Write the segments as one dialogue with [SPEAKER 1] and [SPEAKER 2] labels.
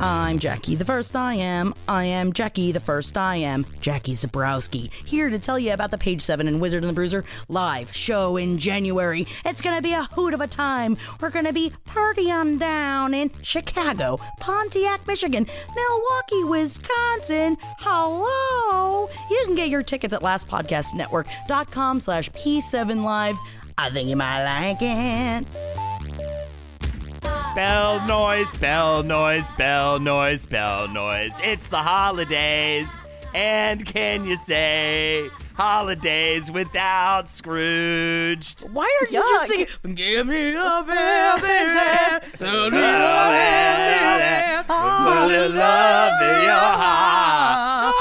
[SPEAKER 1] I'm Jackie the First I Am. I am Jackie the First I Am. Jackie Zebrowski, here to tell you about the Page 7 and Wizard and the Bruiser live show in January. It's gonna be a hoot of a time. We're gonna be partying down in Chicago, Pontiac, Michigan, Milwaukee, Wisconsin. Hello! You can get your tickets at lastpodcastnetwork.com slash P7 Live. I think you might like it.
[SPEAKER 2] Bell noise, bell noise, bell noise, bell noise. It's the holidays. And can you say holidays without Scrooge?
[SPEAKER 1] Why are you just singing? Give me a bell, baby. Give me a
[SPEAKER 2] Put a love in your heart.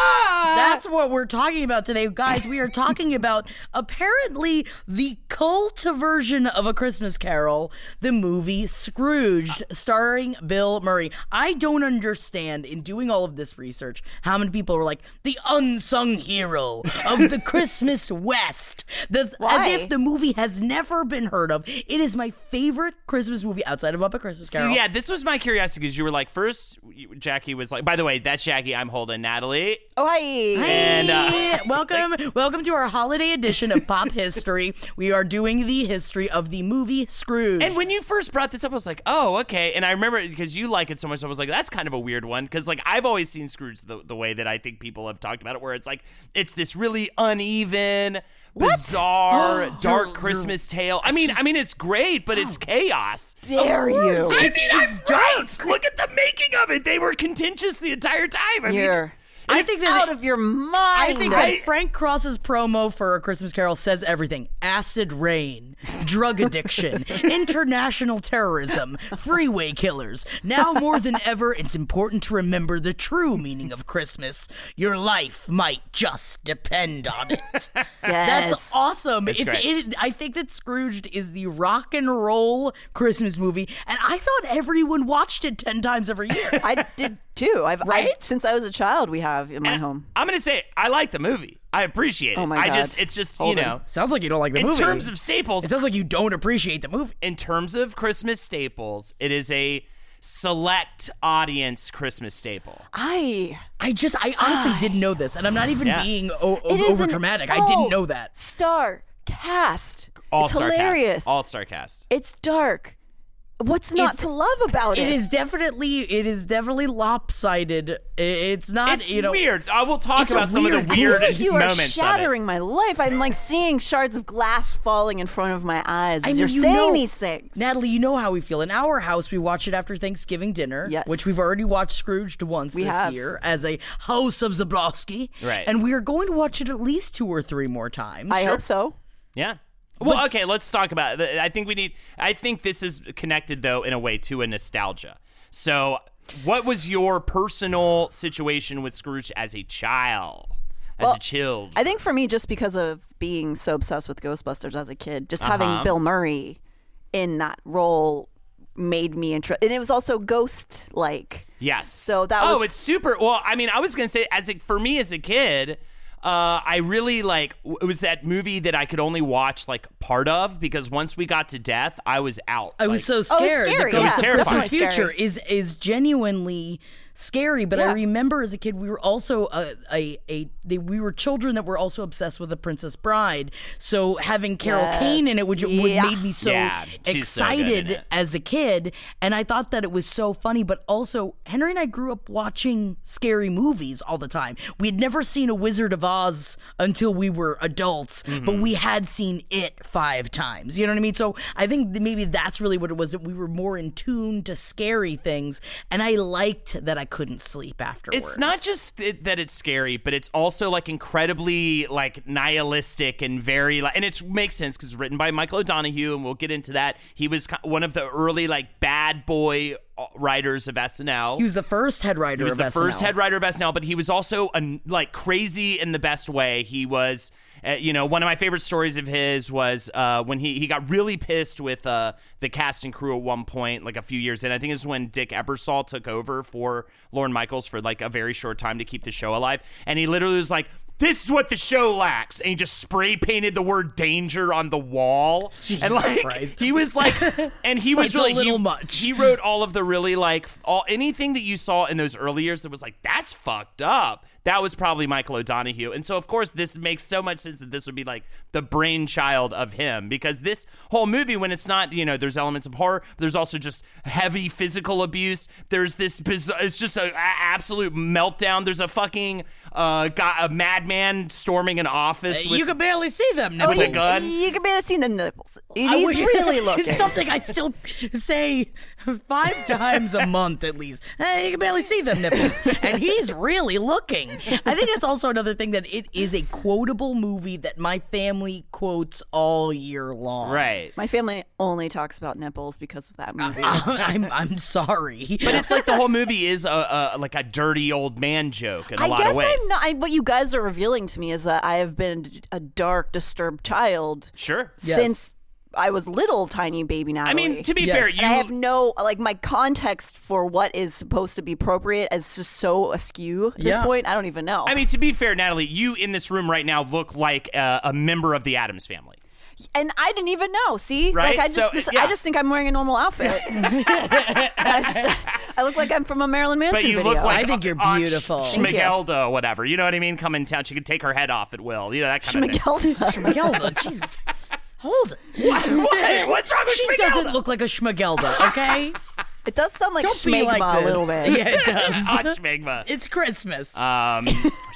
[SPEAKER 1] That's what we're talking about today, guys. We are talking about apparently the cult version of A Christmas Carol, the movie Scrooged, starring Bill Murray. I don't understand in doing all of this research how many people were like the unsung hero of the Christmas West, the, as if the movie has never been heard of. It is my favorite Christmas movie outside of Up a Christmas
[SPEAKER 2] So
[SPEAKER 1] Carol.
[SPEAKER 2] yeah, this was my curiosity because you were like, first, Jackie was like, by the way, that's Jackie. I'm holding Natalie.
[SPEAKER 3] Oh, hi.
[SPEAKER 2] And uh,
[SPEAKER 1] welcome, welcome to our holiday edition of Pop History. We are doing the history of the movie Scrooge.
[SPEAKER 2] And when you first brought this up, I was like, oh, okay. And I remember because you like it so much, I was like, that's kind of a weird one. Because, like, I've always seen Scrooge the, the way that I think people have talked about it, where it's like, it's this really uneven, bizarre, dark Christmas tale. I mean, I mean, it's great, but it's chaos.
[SPEAKER 3] Dare you?
[SPEAKER 2] I mean, I'm right. Look at the making of it. They were contentious the entire time. I mean,
[SPEAKER 3] You're
[SPEAKER 1] I think that
[SPEAKER 3] out of your mind.
[SPEAKER 1] I think that Frank Cross's promo for A Christmas Carol says everything: acid rain, drug addiction, international terrorism, freeway killers. Now more than ever, it's important to remember the true meaning of Christmas. Your life might just depend on it.
[SPEAKER 3] yes.
[SPEAKER 1] That's awesome.
[SPEAKER 2] It's
[SPEAKER 1] It's,
[SPEAKER 2] great.
[SPEAKER 1] it, I think that Scrooged is the rock and roll Christmas movie, and I thought everyone watched it ten times every year.
[SPEAKER 3] I did too. I've I,
[SPEAKER 1] Right?
[SPEAKER 3] since I was a child. We have in my
[SPEAKER 2] And
[SPEAKER 3] home.
[SPEAKER 2] I'm gonna say I like the movie. I appreciate oh it.
[SPEAKER 3] Oh my
[SPEAKER 2] I
[SPEAKER 3] God.
[SPEAKER 2] just it's just
[SPEAKER 3] Hold
[SPEAKER 2] you
[SPEAKER 3] on.
[SPEAKER 2] know
[SPEAKER 1] Sounds like you don't like the movie
[SPEAKER 2] in
[SPEAKER 1] movie.
[SPEAKER 2] terms of staples.
[SPEAKER 1] it sounds like you don't appreciate the movie.
[SPEAKER 2] in terms of Christmas staples, it is a select audience Christmas staple.
[SPEAKER 3] I.
[SPEAKER 1] I just, I honestly didn't know this, and I'm not even
[SPEAKER 2] Yeah.
[SPEAKER 1] being o- o- over dramatic. I didn't know that.
[SPEAKER 3] Star cast.
[SPEAKER 2] All
[SPEAKER 3] it's
[SPEAKER 2] star
[SPEAKER 3] hilarious.
[SPEAKER 2] cast. All star cast.
[SPEAKER 3] it's dark. What's not
[SPEAKER 1] It's-
[SPEAKER 3] to love about it?
[SPEAKER 1] It is definitely, it is definitely lopsided. It's not,
[SPEAKER 2] It's
[SPEAKER 1] you know,
[SPEAKER 2] weird. I will talk about some of the
[SPEAKER 1] weird-
[SPEAKER 2] weird
[SPEAKER 3] you are
[SPEAKER 2] moments
[SPEAKER 3] shattering my life. I'm like seeing shards of glass falling in front of my eyes
[SPEAKER 1] I
[SPEAKER 3] as
[SPEAKER 1] mean,
[SPEAKER 3] you're
[SPEAKER 1] you
[SPEAKER 3] saying
[SPEAKER 1] know-
[SPEAKER 3] these things.
[SPEAKER 1] Natalie, you know how we feel. In our house, we watch it after Thanksgiving dinner,
[SPEAKER 3] Yes.
[SPEAKER 1] which we've already watched Scrooged once
[SPEAKER 3] We
[SPEAKER 1] this
[SPEAKER 3] have.
[SPEAKER 1] year as a house of Zebrowski.
[SPEAKER 2] Right.
[SPEAKER 1] And we are going to watch it at least two or three more times.
[SPEAKER 3] I hope so.
[SPEAKER 2] Yeah. Well, okay, let's talk about it. I think we need I think this is connected though in a way to a nostalgia. So, what was your personal situation with Scrooge as a child? As
[SPEAKER 3] Well,
[SPEAKER 2] a child?
[SPEAKER 3] I think for me, just because of being so obsessed with Ghostbusters as a kid, just
[SPEAKER 2] Uh-huh.
[SPEAKER 3] having Bill Murray in that role made me interested. And it was also ghost like.
[SPEAKER 2] Yes.
[SPEAKER 3] So that was
[SPEAKER 2] Oh,
[SPEAKER 3] was-
[SPEAKER 2] it's super. Well, I mean, I was gonna say, as a, for me as a kid, uh, I really like. It was that movie that I could only watch like part of because once we got to death, I was out.
[SPEAKER 1] I was
[SPEAKER 2] Like,
[SPEAKER 1] so scared.
[SPEAKER 3] scary,
[SPEAKER 1] the Ghost
[SPEAKER 2] yeah,
[SPEAKER 1] of
[SPEAKER 2] terrifying.
[SPEAKER 1] Christmas Future is is genuinely scary. But I remember as a kid, we were also a, a, a they, we were children that were also obsessed with The Princess Bride. So having Carol
[SPEAKER 3] Yes.
[SPEAKER 1] Kane in it, which would
[SPEAKER 3] Yeah.
[SPEAKER 1] made me so
[SPEAKER 2] Yeah, she's so
[SPEAKER 1] excited as a kid. And I thought that it was so funny. But also, Henry and I grew up watching scary movies all the time. We had never seen a Wizard of Oz until we were adults,
[SPEAKER 2] Mm-hmm.
[SPEAKER 1] but we had seen it five times. You know what I mean? So I think that maybe that's really what it was that we were more in tune to scary things. And I liked that I couldn't sleep afterwards.
[SPEAKER 2] It's not just it, that it's scary, but it's also like incredibly like nihilistic and very like, and it makes sense because it's written by Michael O'Donoghue, and we'll get into that. He was one of the early like bad boy uh, writers of SNL.
[SPEAKER 1] He was the first head writer
[SPEAKER 2] He was
[SPEAKER 1] of
[SPEAKER 2] the
[SPEAKER 1] SNL.
[SPEAKER 2] first head writer of SNL, but he was also a, like crazy in the best way. He was, uh, you know, one of my favorite stories of his was uh, when he, he got really pissed with uh, the cast and crew at one point, like a few years in. I think this is when Dick Ebersol took over for Lorne Michaels for like a very short time to keep the show alive, and he literally was like. This is what the show lacks, and he just spray painted the word "danger" on the wall, and like
[SPEAKER 1] Christ.
[SPEAKER 2] he was like, and he was
[SPEAKER 1] It's a
[SPEAKER 2] really
[SPEAKER 1] little
[SPEAKER 2] he,
[SPEAKER 1] much.
[SPEAKER 2] he wrote all of the really like all anything that you saw in those early years that was like that's fucked up. That was probably Michael O'Donoghue, and so of course this makes so much sense that this would be like the brainchild of him because this whole movie, when it's not you know there's elements of horror, but there's also just heavy physical abuse. There's this bizarre, it's just an absolute meltdown. There's a fucking uh got a madman storming an office.
[SPEAKER 1] Uh,
[SPEAKER 2] with,
[SPEAKER 1] you could barely see them.
[SPEAKER 3] Oh,
[SPEAKER 2] With a
[SPEAKER 3] you,
[SPEAKER 2] gun?
[SPEAKER 3] you can barely see the nipples.
[SPEAKER 1] I
[SPEAKER 3] He's
[SPEAKER 1] wish-
[SPEAKER 3] really looking.
[SPEAKER 1] It's something I still say five times a month at least. Hey, you can barely see them nipples, and he's really looking. I think that's also another thing that it is a quotable movie that my family quotes all year long.
[SPEAKER 2] right.
[SPEAKER 3] My family only talks about nipples because of that movie.
[SPEAKER 1] I'm I'm sorry,
[SPEAKER 2] But it's like the whole movie is a, a like a dirty old man joke in a
[SPEAKER 3] I
[SPEAKER 2] lot
[SPEAKER 3] guess
[SPEAKER 2] of ways.
[SPEAKER 3] I'm not. I, what you guys are revealing to me is that I have been a dark, disturbed child
[SPEAKER 2] Sure.
[SPEAKER 1] Yes.
[SPEAKER 3] Since I was little, tiny baby Natalie.
[SPEAKER 2] I mean, to be
[SPEAKER 1] Yes.
[SPEAKER 2] fair, you
[SPEAKER 3] I have no like my context for what is supposed to be appropriate is just so askew at this
[SPEAKER 1] Yeah.
[SPEAKER 3] point. I don't even know.
[SPEAKER 2] I mean, to be fair, Natalie, you in this room right now look like uh, a member of the Addams family.
[SPEAKER 3] and I didn't even know. See,
[SPEAKER 2] Right?
[SPEAKER 3] like I just,
[SPEAKER 2] So,
[SPEAKER 3] this,
[SPEAKER 2] yeah.
[SPEAKER 3] I just think I'm wearing a normal outfit. I, just- I look like I'm from a Marilyn Manson
[SPEAKER 2] But you
[SPEAKER 3] video.
[SPEAKER 2] look like
[SPEAKER 1] I think you're beautiful.
[SPEAKER 2] Sh-
[SPEAKER 3] Thank.
[SPEAKER 2] Schmigelda or whatever. You know what I mean? Come in town. She could take her head off at will. You know, that kind of thing.
[SPEAKER 3] Schmigelda.
[SPEAKER 1] Schmigelda. Jesus, hold it.
[SPEAKER 2] What? What's wrong with
[SPEAKER 1] She
[SPEAKER 2] Schmigelda?
[SPEAKER 1] doesn't look like a Schmigelda. Okay,
[SPEAKER 3] It does sound like
[SPEAKER 1] don't be
[SPEAKER 3] schmegma
[SPEAKER 1] like
[SPEAKER 3] a
[SPEAKER 1] this.
[SPEAKER 3] little bit.
[SPEAKER 1] Yeah, it does.
[SPEAKER 2] Aunt Schmegma.
[SPEAKER 1] It's Christmas.
[SPEAKER 2] Um,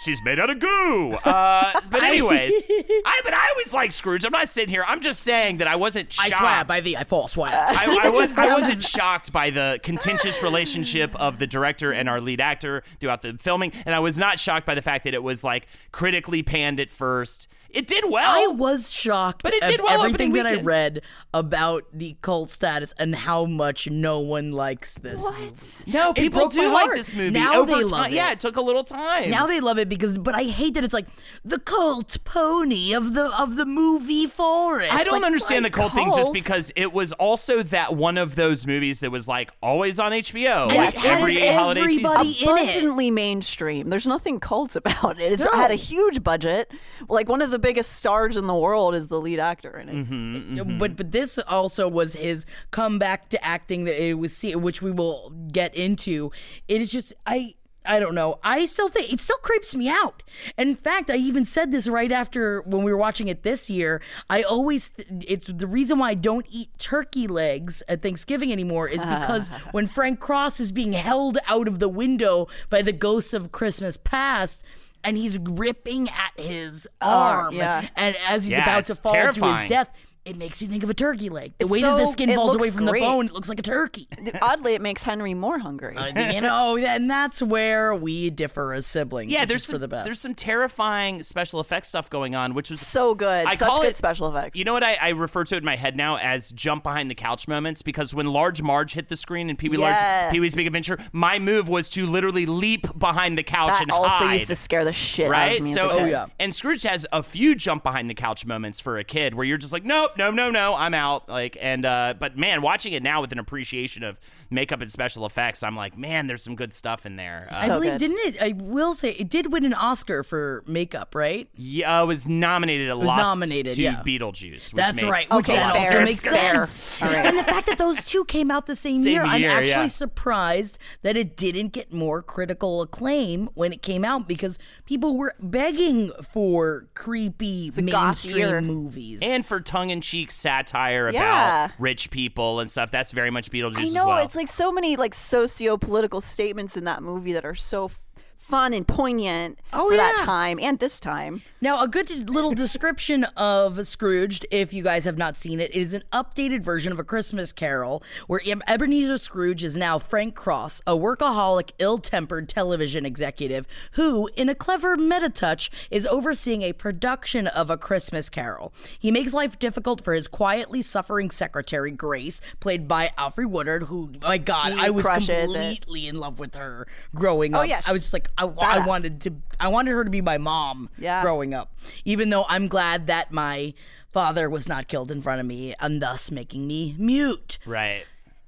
[SPEAKER 2] she's made out of goo. Uh, but anyways, I but I always like Scrooge. I'm not sitting here. I'm just saying that I wasn't
[SPEAKER 1] I
[SPEAKER 2] shocked.
[SPEAKER 1] swear by thee, I fall swear.
[SPEAKER 2] I, I was I wasn't shocked by the contentious relationship of the director and our lead actor throughout the filming, and I was not shocked by the fact that it was like critically panned at first. It did well.
[SPEAKER 1] I was shocked
[SPEAKER 2] But it did well
[SPEAKER 1] everything
[SPEAKER 2] opening
[SPEAKER 1] that I read about the cult status and how much no one likes this movie.
[SPEAKER 2] no, people do like this movie.
[SPEAKER 1] Now
[SPEAKER 2] Over
[SPEAKER 1] they
[SPEAKER 2] time,
[SPEAKER 1] love it.
[SPEAKER 2] yeah, it took a little time.
[SPEAKER 1] Now they love it because, but I hate that it's like the cult pony of the of the movie forest.
[SPEAKER 2] I don't
[SPEAKER 1] Like,
[SPEAKER 2] understand the
[SPEAKER 3] like
[SPEAKER 2] cult thing just because it was also that one of those movies that was like always on HBO
[SPEAKER 1] And
[SPEAKER 2] like
[SPEAKER 1] it has
[SPEAKER 2] every holiday season.
[SPEAKER 1] everybody in it.
[SPEAKER 3] abundantly mainstream. There's nothing cult about it. It's
[SPEAKER 1] No.
[SPEAKER 3] had a huge budget. Like one of the biggest stars in the world is the lead actor in it.
[SPEAKER 2] Mm-hmm.
[SPEAKER 1] But but this also was his comeback to acting that it was which we will get into. It is just I I don't know. I still think it still creeps me out. In fact, I even said this right after when we were watching it this year. I always it's the reason why I don't eat turkey legs at Thanksgiving anymore is because when Frank Cross is being held out of the window by the ghosts of Christmas past and he's ripping at his oh, arm
[SPEAKER 3] yeah.
[SPEAKER 1] and as he's
[SPEAKER 2] Yeah,
[SPEAKER 1] about to
[SPEAKER 2] it's
[SPEAKER 1] fall to his death it makes me think of a turkey leg. The
[SPEAKER 3] It's
[SPEAKER 1] way that the skin falls away from
[SPEAKER 3] great.
[SPEAKER 1] the bone, it looks like a turkey.
[SPEAKER 3] Oddly, it makes Henry more hungry.
[SPEAKER 1] Uh, you know, and that's where we differ as siblings.
[SPEAKER 2] Yeah,
[SPEAKER 1] which
[SPEAKER 2] there's
[SPEAKER 1] is
[SPEAKER 2] some,
[SPEAKER 1] for the best.
[SPEAKER 2] there's some terrifying special effects stuff going on, which was
[SPEAKER 3] so good.
[SPEAKER 2] I
[SPEAKER 3] Such
[SPEAKER 2] call
[SPEAKER 3] good
[SPEAKER 2] it-
[SPEAKER 3] special effects.
[SPEAKER 2] You know what I, I refer to it in my head now as jump behind the couch moments because when Large Marge hit the screen in Pee Wee
[SPEAKER 3] Yeah.
[SPEAKER 2] Large Pee Wee's Big Adventure, my move was to literally leap behind the couch
[SPEAKER 3] that
[SPEAKER 2] and
[SPEAKER 3] also
[SPEAKER 2] hide.
[SPEAKER 3] used to scare the shit out
[SPEAKER 2] right?
[SPEAKER 3] of me. as
[SPEAKER 2] So,
[SPEAKER 3] a kid.
[SPEAKER 1] Oh, yeah.
[SPEAKER 2] and Scrooge has a few jump behind the couch moments for a kid where you're just like, nope, nope, no, no, no, I'm out. Like, and uh, but man, watching it now with an appreciation of makeup and special effects, I'm like, man, there's some good stuff in there. Uh,
[SPEAKER 1] I believe
[SPEAKER 3] good.
[SPEAKER 1] didn't it? I will say it did win an Oscar for makeup, right?
[SPEAKER 2] yeah, it was nominated. It
[SPEAKER 1] was nominated,
[SPEAKER 2] to
[SPEAKER 1] yeah.
[SPEAKER 2] Beetlejuice. Which
[SPEAKER 1] That's
[SPEAKER 2] makes
[SPEAKER 1] right. Which
[SPEAKER 3] Okay,
[SPEAKER 2] lot
[SPEAKER 1] that
[SPEAKER 2] of
[SPEAKER 3] fair,
[SPEAKER 2] sense.
[SPEAKER 1] makes
[SPEAKER 3] fair.
[SPEAKER 1] sense.
[SPEAKER 3] All right.
[SPEAKER 1] And the fact that those two came out the same,
[SPEAKER 2] Same
[SPEAKER 1] year, I'm actually
[SPEAKER 2] yeah.
[SPEAKER 1] surprised that it didn't get more critical acclaim when it came out because people were begging for creepy
[SPEAKER 3] a goth year.
[SPEAKER 1] mainstream movies.
[SPEAKER 2] and for tongue-in-cheek satire
[SPEAKER 3] Yeah.
[SPEAKER 2] about rich people and stuff. That's very much Beetlejuice
[SPEAKER 3] I
[SPEAKER 2] as
[SPEAKER 3] know
[SPEAKER 2] well.
[SPEAKER 3] it's like so many like socio-political statements in that movie that are so fun and poignant
[SPEAKER 1] Oh,
[SPEAKER 3] for that time and this time.
[SPEAKER 1] Now, a good little description of Scrooged, if you guys have not seen it, is an updated version of A Christmas Carol, where Ebenezer Scrooge is now Frank Cross, a workaholic, ill tempered television executive who, in a clever meta touch, is overseeing a production of A Christmas Carol. He makes life difficult for his quietly suffering secretary, Grace, played by Alfre Woodard, who, my God,
[SPEAKER 3] She
[SPEAKER 1] I was
[SPEAKER 3] crushes it.
[SPEAKER 1] completely in love with her growing
[SPEAKER 3] Oh,
[SPEAKER 1] up.
[SPEAKER 3] yeah,
[SPEAKER 1] I was just like, I, I wanted to, I wanted her to be my mom
[SPEAKER 3] Yeah.
[SPEAKER 1] growing up. Even though I'm glad that my father was not killed in front of me and thus making me mute.
[SPEAKER 2] right.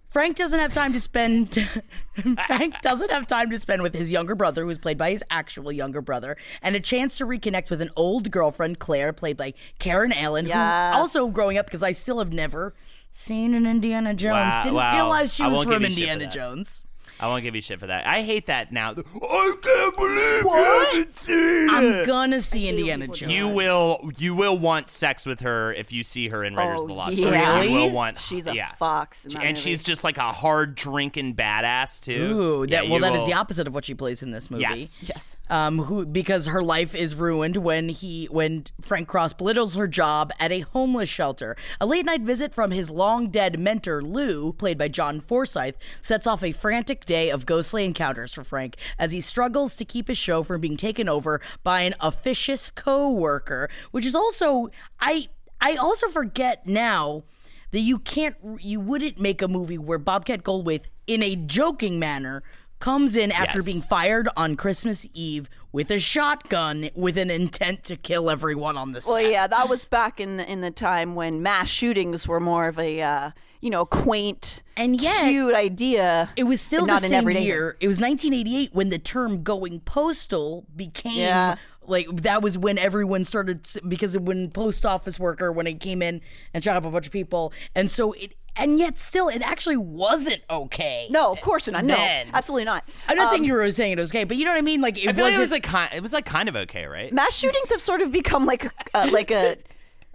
[SPEAKER 1] Frank doesn't have time to spend Frank doesn't have time to spend with his younger brother who's played by his actual younger brother and a chance to reconnect with an old girlfriend Claire played by Karen Allen
[SPEAKER 3] Yes.
[SPEAKER 1] who also growing up because I still have never seen an Indiana Jones.
[SPEAKER 2] Wow,
[SPEAKER 1] Didn't
[SPEAKER 2] wow.
[SPEAKER 1] realize she was from
[SPEAKER 2] you shit
[SPEAKER 1] Indiana
[SPEAKER 2] that.
[SPEAKER 1] Jones.
[SPEAKER 2] I won't give you shit for that. I hate that now. I can't believe you haven't seen
[SPEAKER 1] I'm
[SPEAKER 2] it.
[SPEAKER 1] gonna see Indiana Jones.
[SPEAKER 2] You will you will want sex with her if you see her in Raiders of the
[SPEAKER 3] Oh,
[SPEAKER 2] Lost
[SPEAKER 3] yeah.
[SPEAKER 2] Ark. You will want
[SPEAKER 3] She's a
[SPEAKER 2] yeah.
[SPEAKER 3] fox. In that
[SPEAKER 2] and
[SPEAKER 3] movie.
[SPEAKER 2] she's just like a hard drinking badass too.
[SPEAKER 1] Ooh,
[SPEAKER 2] Yeah,
[SPEAKER 1] that, well,
[SPEAKER 2] you
[SPEAKER 1] that is
[SPEAKER 2] will-
[SPEAKER 1] the opposite of what she plays in this movie.
[SPEAKER 2] Yes.
[SPEAKER 3] yes.
[SPEAKER 1] um, who because her life is ruined when he when Frank Cross belittles her job at a homeless shelter. A late night visit from his long dead mentor Lou, played by John Forsythe, sets off a frantic day of ghostly encounters for Frank as he struggles to keep his show from being taken over by an officious co-worker, which is also I I also forget now that you can't you wouldn't make a movie where Bobcat Goldthwait in a joking manner comes in after
[SPEAKER 2] Yes.
[SPEAKER 1] being fired on Christmas Eve with a shotgun with an intent to kill everyone on the set.
[SPEAKER 3] Well, yeah, that was back in the, in the time when mass shootings were more of a uh, you know quaint
[SPEAKER 1] And yet-
[SPEAKER 3] cute idea.
[SPEAKER 1] It was still
[SPEAKER 3] and
[SPEAKER 1] the
[SPEAKER 3] not an
[SPEAKER 1] same
[SPEAKER 3] everyday
[SPEAKER 1] year. It was 1988 when the term "going postal" became
[SPEAKER 3] Yeah.
[SPEAKER 1] like that was when everyone started because when post office worker when it came in and shot up a bunch of people, and so it and yet still it actually wasn't okay.
[SPEAKER 3] No, of course not. No,
[SPEAKER 1] Then.
[SPEAKER 3] absolutely not.
[SPEAKER 1] I'm not
[SPEAKER 3] Um,
[SPEAKER 1] saying you were saying it was okay, but you know what I mean. Like it
[SPEAKER 2] I feel like it
[SPEAKER 1] wasn't-
[SPEAKER 2] was like kind, it was like kind of okay, right?
[SPEAKER 3] mass shootings have sort of become like a, uh, like a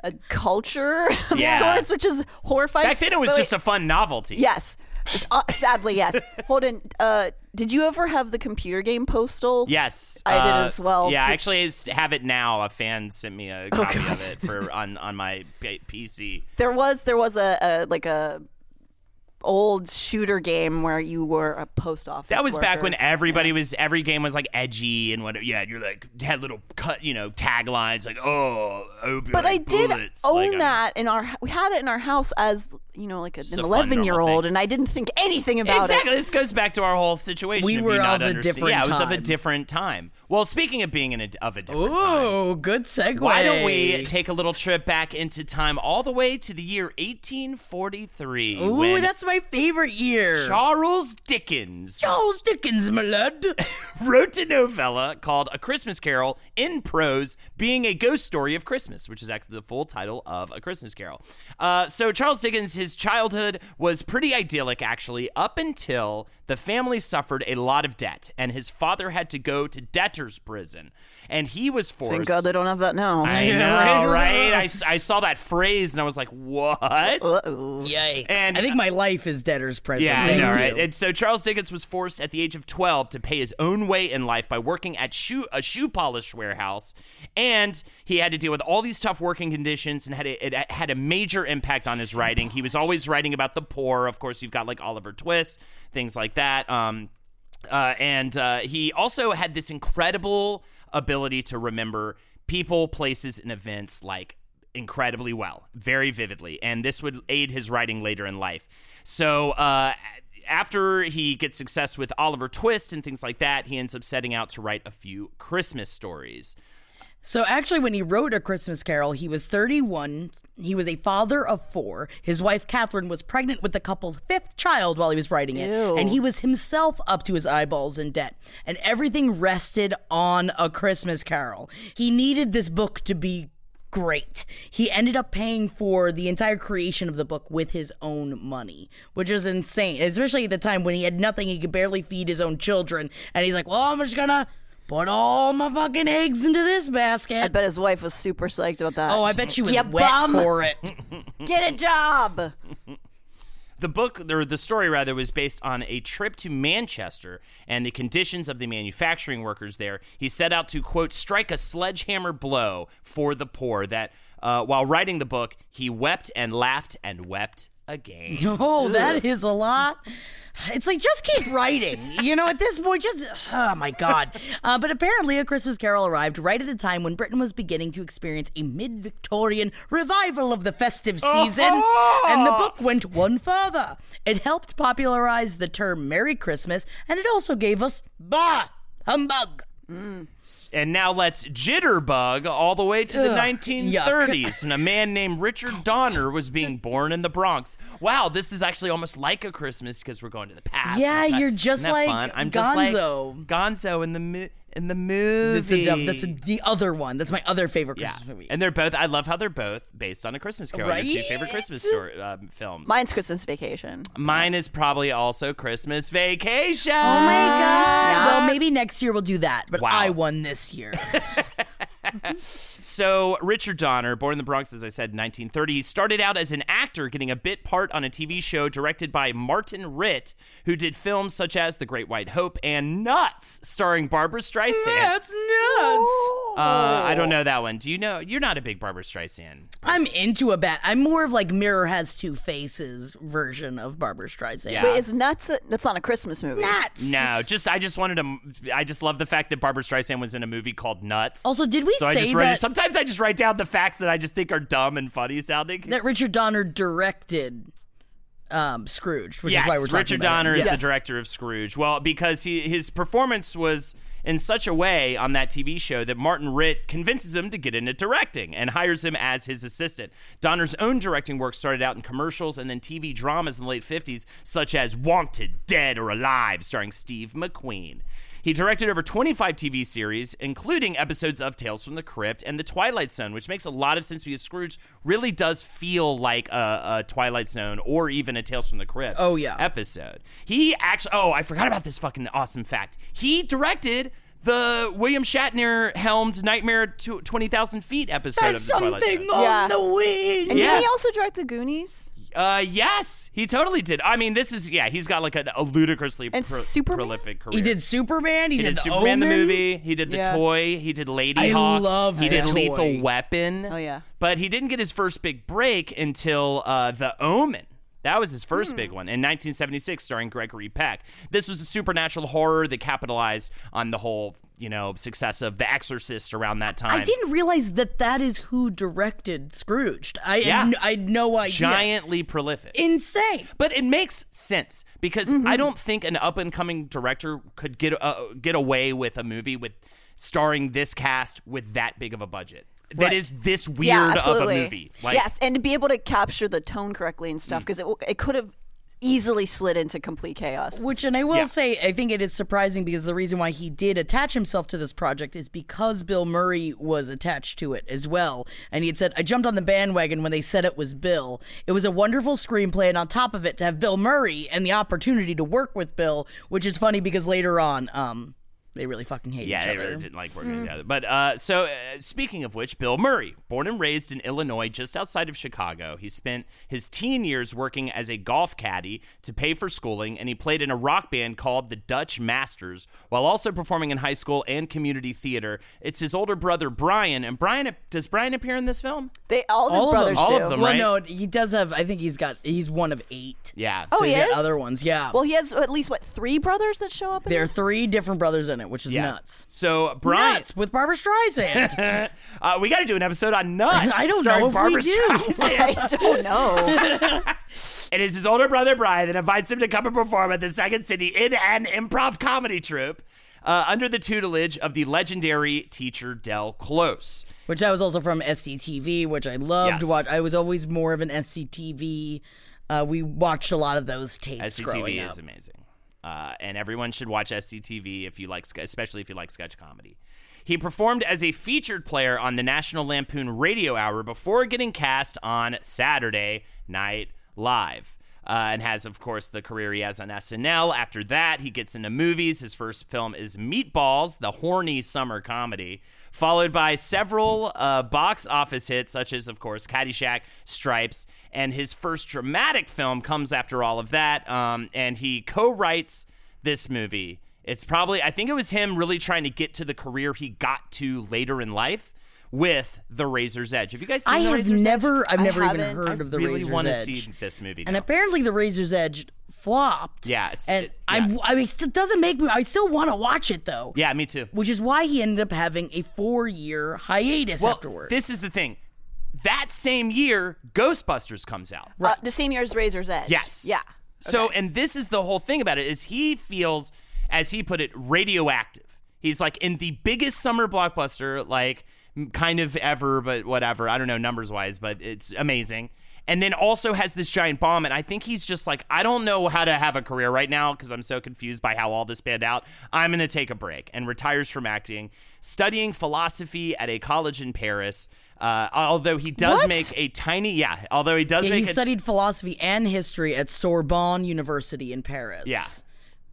[SPEAKER 3] a culture of
[SPEAKER 2] Yeah.
[SPEAKER 3] sorts, which is horrifying.
[SPEAKER 2] Back then, it was
[SPEAKER 3] But
[SPEAKER 2] just
[SPEAKER 3] wait,
[SPEAKER 2] a fun novelty.
[SPEAKER 3] yes. Uh, sadly, yes. Holden, uh, did you ever have the computer game Postal?
[SPEAKER 2] Yes,
[SPEAKER 3] I did
[SPEAKER 2] uh,
[SPEAKER 3] as well.
[SPEAKER 2] Yeah, I
[SPEAKER 3] Did-
[SPEAKER 2] actually have it now. A fan sent me a copy of it for on on my P- PC.
[SPEAKER 3] There was there was a, a like a old shooter game where you were a post office.
[SPEAKER 2] That was back when everybody was every game was like edgy and what. Yeah, you're like had little cut, you know, taglines like "Oh, opium
[SPEAKER 3] But I did
[SPEAKER 2] bullets."
[SPEAKER 3] own
[SPEAKER 2] Like, I'm-
[SPEAKER 3] that in our. We had it in our house as you know, like a, an
[SPEAKER 2] a fun, normal
[SPEAKER 3] eleven-year-old,
[SPEAKER 2] thing.
[SPEAKER 3] and I didn't think anything about
[SPEAKER 2] Exactly.
[SPEAKER 3] it.
[SPEAKER 2] Exactly, this goes back to our whole situation.
[SPEAKER 1] We were
[SPEAKER 2] you not
[SPEAKER 1] of a
[SPEAKER 2] understand-
[SPEAKER 1] different
[SPEAKER 2] Yeah, it was of a different time. Well, speaking of being in a, of a different time,
[SPEAKER 1] Ooh, good segue.
[SPEAKER 2] why don't we take a little trip back into time, all the way to the year 1843?
[SPEAKER 1] Ooh, that's my favorite year.
[SPEAKER 2] Charles Dickens
[SPEAKER 1] Charles Dickens, my lad.
[SPEAKER 2] wrote a novella called A Christmas Carol in prose, being a ghost story of Christmas, which is actually the full title of A Christmas Carol. Uh, so, Charles Dickens, his childhood was pretty idyllic, actually, up until the family suffered a lot of debt, and his father had to go to debtor's prison. And he was forced.
[SPEAKER 3] Thank God they don't have that now.
[SPEAKER 2] I know,
[SPEAKER 1] right.
[SPEAKER 2] right? I, s- I saw that phrase and I was like, what?
[SPEAKER 3] Uh-oh.
[SPEAKER 1] Yikes.
[SPEAKER 2] And-
[SPEAKER 1] I think my life is debtor's prison.
[SPEAKER 2] Yeah, I
[SPEAKER 1] Thank
[SPEAKER 2] know,
[SPEAKER 1] you.
[SPEAKER 2] right? And so Charles Dickens was forced at the age of 12 to pay his own way in life by working at shoe, a shoe polish warehouse. And he had to deal with all these tough working conditions and had a, it had a major impact on his writing. He was always writing about the poor. Of course, you've got like Oliver Twist, things like that. Um, uh, and uh, he also had this incredible ability to remember people, places, and events like incredibly well, very vividly. And this would aid his writing later in life. So, uh, after he gets success with Oliver Twist and things like that, he ends up setting out to write a few Christmas stories.
[SPEAKER 1] So actually, when he wrote A Christmas Carol, he was 31. He was a father of four. His wife Catherine was pregnant with the couple's fifth child while he was writing it,
[SPEAKER 3] Ew.
[SPEAKER 1] and he was himself up to his eyeballs in debt. And everything rested on A Christmas Carol. He needed this book to be great. He ended up paying for the entire creation of the book with his own money, which is insane, especially at the time when he had nothing. He could barely feed his own children, and he's like, "Well, I'm just gonna." Put all my fucking eggs into this basket.
[SPEAKER 3] I bet his wife was super psyched about that.
[SPEAKER 1] Oh, I bet she was
[SPEAKER 3] You
[SPEAKER 1] wet
[SPEAKER 3] bum.
[SPEAKER 1] for it.
[SPEAKER 3] Get a job.
[SPEAKER 2] The book, or the story rather, was based on a trip to Manchester and the conditions of the manufacturing workers there. He set out to, quote, strike a sledgehammer blow for the poor. That uh, while writing the book, he wept and laughed and wept again.
[SPEAKER 1] Oh, that is a lot. It's like just keep writing. You know, at this point, just oh my god. Uh, but apparently, a Christmas Carol arrived right at the time when Britain was beginning to experience a mid-Victorian revival of the festive season, and the book went one further. It helped popularize the term "Merry Christmas," and it also gave us "Bah humbug."
[SPEAKER 2] And now let's jitterbug all the way to the
[SPEAKER 1] Ugh,
[SPEAKER 2] 1930s when a man named Richard Donner was being born in the Bronx. Wow, this is actually almost like a Christmas because we're going to the past.
[SPEAKER 1] Yeah,
[SPEAKER 2] that-
[SPEAKER 1] you're just like
[SPEAKER 2] fun? I'm just like
[SPEAKER 1] Gonzo.
[SPEAKER 2] Gonzo in the in the
[SPEAKER 1] That's, a,
[SPEAKER 2] movie.
[SPEAKER 1] that's a, the other one. That's my other favorite
[SPEAKER 2] yeah,
[SPEAKER 1] Christmas movie.
[SPEAKER 2] and they're both. I love how they're both based on a Christmas Carol. Your two favorite Christmas story, um, films.
[SPEAKER 3] Mine's Christmas Vacation.
[SPEAKER 2] Mine is probably also Christmas Vacation.
[SPEAKER 1] Oh my god!
[SPEAKER 3] Yeah.
[SPEAKER 1] Well, maybe next year we'll do that. But
[SPEAKER 2] Wow.
[SPEAKER 1] I won this year.
[SPEAKER 2] So, Richard Donner, born in the Bronx, as I said, in 1930, he started out as an actor, getting a bit part on a TV show directed by Martin Ritt, who did films such as The Great White Hope and Nuts, starring Barbra Streisand.
[SPEAKER 1] That's nuts.
[SPEAKER 2] Uh, I don't know that one. Do you know? You're not a big Barbra Streisand.
[SPEAKER 1] I'm into a bat. I'm more of like Mirror Has Two Faces version of Barbra Streisand.
[SPEAKER 2] Yeah.
[SPEAKER 3] Wait, is Nuts? A, that's not a Christmas movie.
[SPEAKER 1] nuts.
[SPEAKER 2] No, just I just wanted to. I just love the fact that Barbra Streisand was in a movie called Nuts.
[SPEAKER 1] Also, did we
[SPEAKER 2] so I just write,
[SPEAKER 1] that-
[SPEAKER 2] sometimes I just write down the facts that I just think are dumb and funny sounding.
[SPEAKER 1] That Richard Donner directed um, Scrooge, which
[SPEAKER 2] yes,
[SPEAKER 1] is why we're talking
[SPEAKER 2] Richard
[SPEAKER 1] about
[SPEAKER 2] Donner
[SPEAKER 1] it.
[SPEAKER 2] is
[SPEAKER 1] Yes.
[SPEAKER 2] the director of Scrooge. Well, because he his performance was in such a way on that TV show that Martin Ritt convinces him to get into directing and hires him as his assistant. Donner's own directing work started out in commercials and then TV dramas in the late 50s, such as Wanted, Dead or Alive, starring Steve McQueen. He directed over 25 TV series, including episodes of Tales from the Crypt and The Twilight Zone, which makes a lot of sense because Scrooge really does feel like a, a Twilight Zone or even a Tales from the Crypt
[SPEAKER 1] Oh, yeah.
[SPEAKER 2] episode. He actually, oh, I forgot about this fucking awesome fact. He directed the William Shatner helmed Nightmare to 20,000 Feet episode
[SPEAKER 1] That's
[SPEAKER 2] of the Twilight Zone.
[SPEAKER 1] something
[SPEAKER 2] Zone.
[SPEAKER 1] on
[SPEAKER 3] Yeah.
[SPEAKER 1] the wind.
[SPEAKER 3] And
[SPEAKER 2] Yeah.
[SPEAKER 3] did he also direct the Goonies?
[SPEAKER 2] Uh, yes, he totally did. I mean, this is, yeah, he's got like a, a ludicrously
[SPEAKER 3] And
[SPEAKER 2] pro- prolific career.
[SPEAKER 1] He did Superman. He,
[SPEAKER 2] He did
[SPEAKER 1] the
[SPEAKER 2] Superman the movie. He did the
[SPEAKER 3] Yeah.
[SPEAKER 2] toy. He did Lady
[SPEAKER 1] I
[SPEAKER 2] Hawk.
[SPEAKER 1] love
[SPEAKER 2] He did
[SPEAKER 1] The
[SPEAKER 2] Lethal
[SPEAKER 1] Toy.
[SPEAKER 2] Weapon.
[SPEAKER 3] Oh, yeah.
[SPEAKER 2] But he didn't get his first big break until uh, The Omen. That was his first
[SPEAKER 1] Hmm.
[SPEAKER 2] big one in 1976, starring Gregory Peck. This was a supernatural horror that capitalized on the whole, you know, success of The Exorcist around that time.
[SPEAKER 1] I didn't realize that that is who directed Scrooged. I
[SPEAKER 2] Yeah.
[SPEAKER 1] had, I had no idea.
[SPEAKER 2] Giantly prolific.
[SPEAKER 1] Insane.
[SPEAKER 2] But it makes sense because
[SPEAKER 1] Mm-hmm.
[SPEAKER 2] I don't think an up and coming director could get uh, get away with a movie with starring this cast with that big of a budget. That
[SPEAKER 1] Right.
[SPEAKER 2] is this weird
[SPEAKER 3] yeah,
[SPEAKER 2] of a
[SPEAKER 3] absolutely.
[SPEAKER 2] movie. Like,
[SPEAKER 3] yes, and to be able to capture the tone correctly and
[SPEAKER 2] Mm.
[SPEAKER 3] stuff because it it could have easily slid into complete chaos.
[SPEAKER 1] Which, and I will
[SPEAKER 2] Yeah.
[SPEAKER 1] say, I think it is surprising because the reason why he did attach himself to this project is because Bill Murray was attached to it as well. And he had said, I jumped on the bandwagon when they said it was Bill. It was a wonderful screenplay, and on top of it, to have Bill Murray and the opportunity to work with Bill, which is funny because later on, um, they really fucking hate
[SPEAKER 2] Yeah,
[SPEAKER 1] each other.
[SPEAKER 2] Yeah, they really didn't like working together. But uh, so, uh, speaking of which, Bill Murray, born and raised in Illinois, just outside of Chicago, he spent his teen years working as a golf caddy to pay for schooling, and he played in a rock band called the Dutch Masters while also performing in high school and community theater. It's his older brother Brian, and Brian does Brian appear in this film?
[SPEAKER 3] They all of his
[SPEAKER 1] All of them.
[SPEAKER 3] brothers
[SPEAKER 2] All
[SPEAKER 3] do.
[SPEAKER 2] of them.
[SPEAKER 1] well,
[SPEAKER 2] right?
[SPEAKER 1] no, he does have. I think he's got. He's one of eight.
[SPEAKER 2] Yeah.
[SPEAKER 3] Oh,
[SPEAKER 1] so
[SPEAKER 3] he
[SPEAKER 1] he's got
[SPEAKER 3] is?
[SPEAKER 1] other ones. Yeah.
[SPEAKER 3] Well, he has at least what three brothers that show up. In
[SPEAKER 1] there are three different brothers in it, which is
[SPEAKER 2] yeah.
[SPEAKER 1] nuts.
[SPEAKER 2] So Brian,
[SPEAKER 1] Nuts with Barbra Streisand.
[SPEAKER 2] uh, we got to do an episode on nuts.
[SPEAKER 1] I don't know if we
[SPEAKER 2] Barbra
[SPEAKER 1] do.
[SPEAKER 2] Streisand.
[SPEAKER 3] I don't know.
[SPEAKER 2] It is his older brother Brian that invites him to come and perform at the Second City in an improv comedy troupe. uh, under the tutelage of the legendary teacher Del Close.
[SPEAKER 1] Which I was also from SCTV, which I loved.
[SPEAKER 2] Yes.
[SPEAKER 1] Watch. I was always more of an SCTV. Uh, we watched a lot of those tapes growing
[SPEAKER 2] SCTV
[SPEAKER 1] up.
[SPEAKER 2] is amazing. Uh, and everyone should watch SCTV if you like, especially if you like sketch comedy. He performed as a featured player on the National Lampoon Radio Hour before getting cast on Saturday Night Live. Uh, and has, of course, the career he has on SNL. After that, he gets into movies. His first film is Meatballs, the horny summer comedy, followed by several uh, box office hits, such as, of course, Caddyshack, Stripes, and his first dramatic film comes after all of that. Um, and he co writes this movie. It's probably, I think it was him really trying to get to the career he got to later in life with The Razor's Edge. Have you guys seen
[SPEAKER 1] I
[SPEAKER 2] The
[SPEAKER 1] have
[SPEAKER 2] Razor's Edge?
[SPEAKER 1] never, I've
[SPEAKER 3] I
[SPEAKER 1] never even
[SPEAKER 3] haven't.
[SPEAKER 1] heard of the
[SPEAKER 2] really
[SPEAKER 1] Razor's
[SPEAKER 2] wanna see this movie.
[SPEAKER 1] And
[SPEAKER 2] now.
[SPEAKER 1] apparently, the Razor's Edge flopped.
[SPEAKER 2] Yeah, it's-
[SPEAKER 1] and
[SPEAKER 2] it-
[SPEAKER 1] I,
[SPEAKER 2] yeah.
[SPEAKER 1] I mean, it still doesn't make me. I still want to watch it though.
[SPEAKER 2] yeah, me too.
[SPEAKER 1] Which is why he ended up having a four-year hiatus
[SPEAKER 2] Well,
[SPEAKER 1] afterward.
[SPEAKER 2] this is the thing. That same year, Ghostbusters comes out.
[SPEAKER 3] Uh, the same year as Razor's Edge.
[SPEAKER 2] Yes.
[SPEAKER 3] Yeah.
[SPEAKER 2] So, and this is the whole thing about it is he feels, as he put it, radioactive. He's like in the biggest summer blockbuster, like m- kind of ever, but whatever. I don't know numbers wise, but it's amazing. And then also has this giant bomb, and I think he's just like, I don't know how to have a career right now because I'm so confused by how all this panned out. I'm gonna take a break and retires from acting, studying philosophy at a college in Paris. Uh, although he does
[SPEAKER 3] What?
[SPEAKER 2] make a tiny, yeah. Although he does
[SPEAKER 1] Yeah, he
[SPEAKER 2] make a,
[SPEAKER 1] studied philosophy and history at Sorbonne University in Paris.
[SPEAKER 2] Yeah.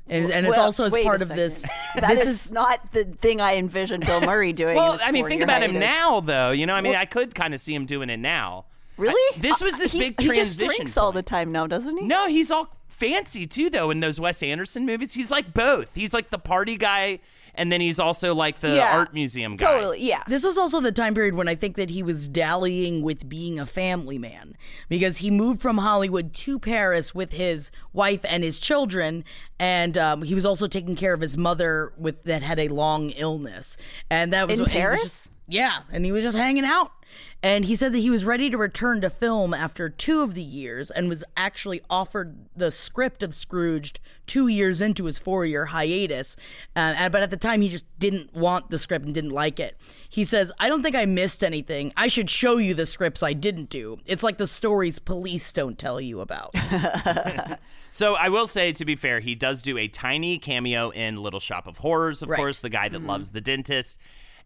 [SPEAKER 1] And, and it's
[SPEAKER 3] Well,
[SPEAKER 1] also as part of this.
[SPEAKER 3] That
[SPEAKER 1] this
[SPEAKER 3] is, not the thing I envisioned Bill Murray doing.
[SPEAKER 2] Well, I mean, think about him now, though. You know, I mean, I could kind of see him doing it now.
[SPEAKER 3] Really?
[SPEAKER 2] I- this was uh, this
[SPEAKER 3] he,
[SPEAKER 2] big
[SPEAKER 3] He just
[SPEAKER 2] transition.
[SPEAKER 3] drinks all the time now, doesn't he?
[SPEAKER 2] No, he's all fancy too, though. In those Wes Anderson movies, he's like both. He's like the party guy, and then he's also like the
[SPEAKER 3] Yeah.
[SPEAKER 2] art museum guy.
[SPEAKER 3] Totally. Yeah.
[SPEAKER 1] This was also the time period when I think that he was dallying with being a family man because he moved from Hollywood to Paris with his wife and his children, and um, he was also taking care of his mother with that had a long illness, and that was
[SPEAKER 3] In
[SPEAKER 1] what- he was
[SPEAKER 3] Paris?
[SPEAKER 1] just- yeah, and he was just hanging out. And he said that he was ready to return to film after two of the years and was actually offered the script of Scrooged two years into his four year hiatus. Uh, but at the time, he just didn't want the script and didn't like it. He says, I don't think I missed anything. I should show you the scripts I didn't do. It's like the stories police don't tell you about.
[SPEAKER 2] So I will say, to be fair, he does do a tiny cameo in Little Shop of Horrors, of
[SPEAKER 1] Right.
[SPEAKER 2] course, the guy that loves the dentist.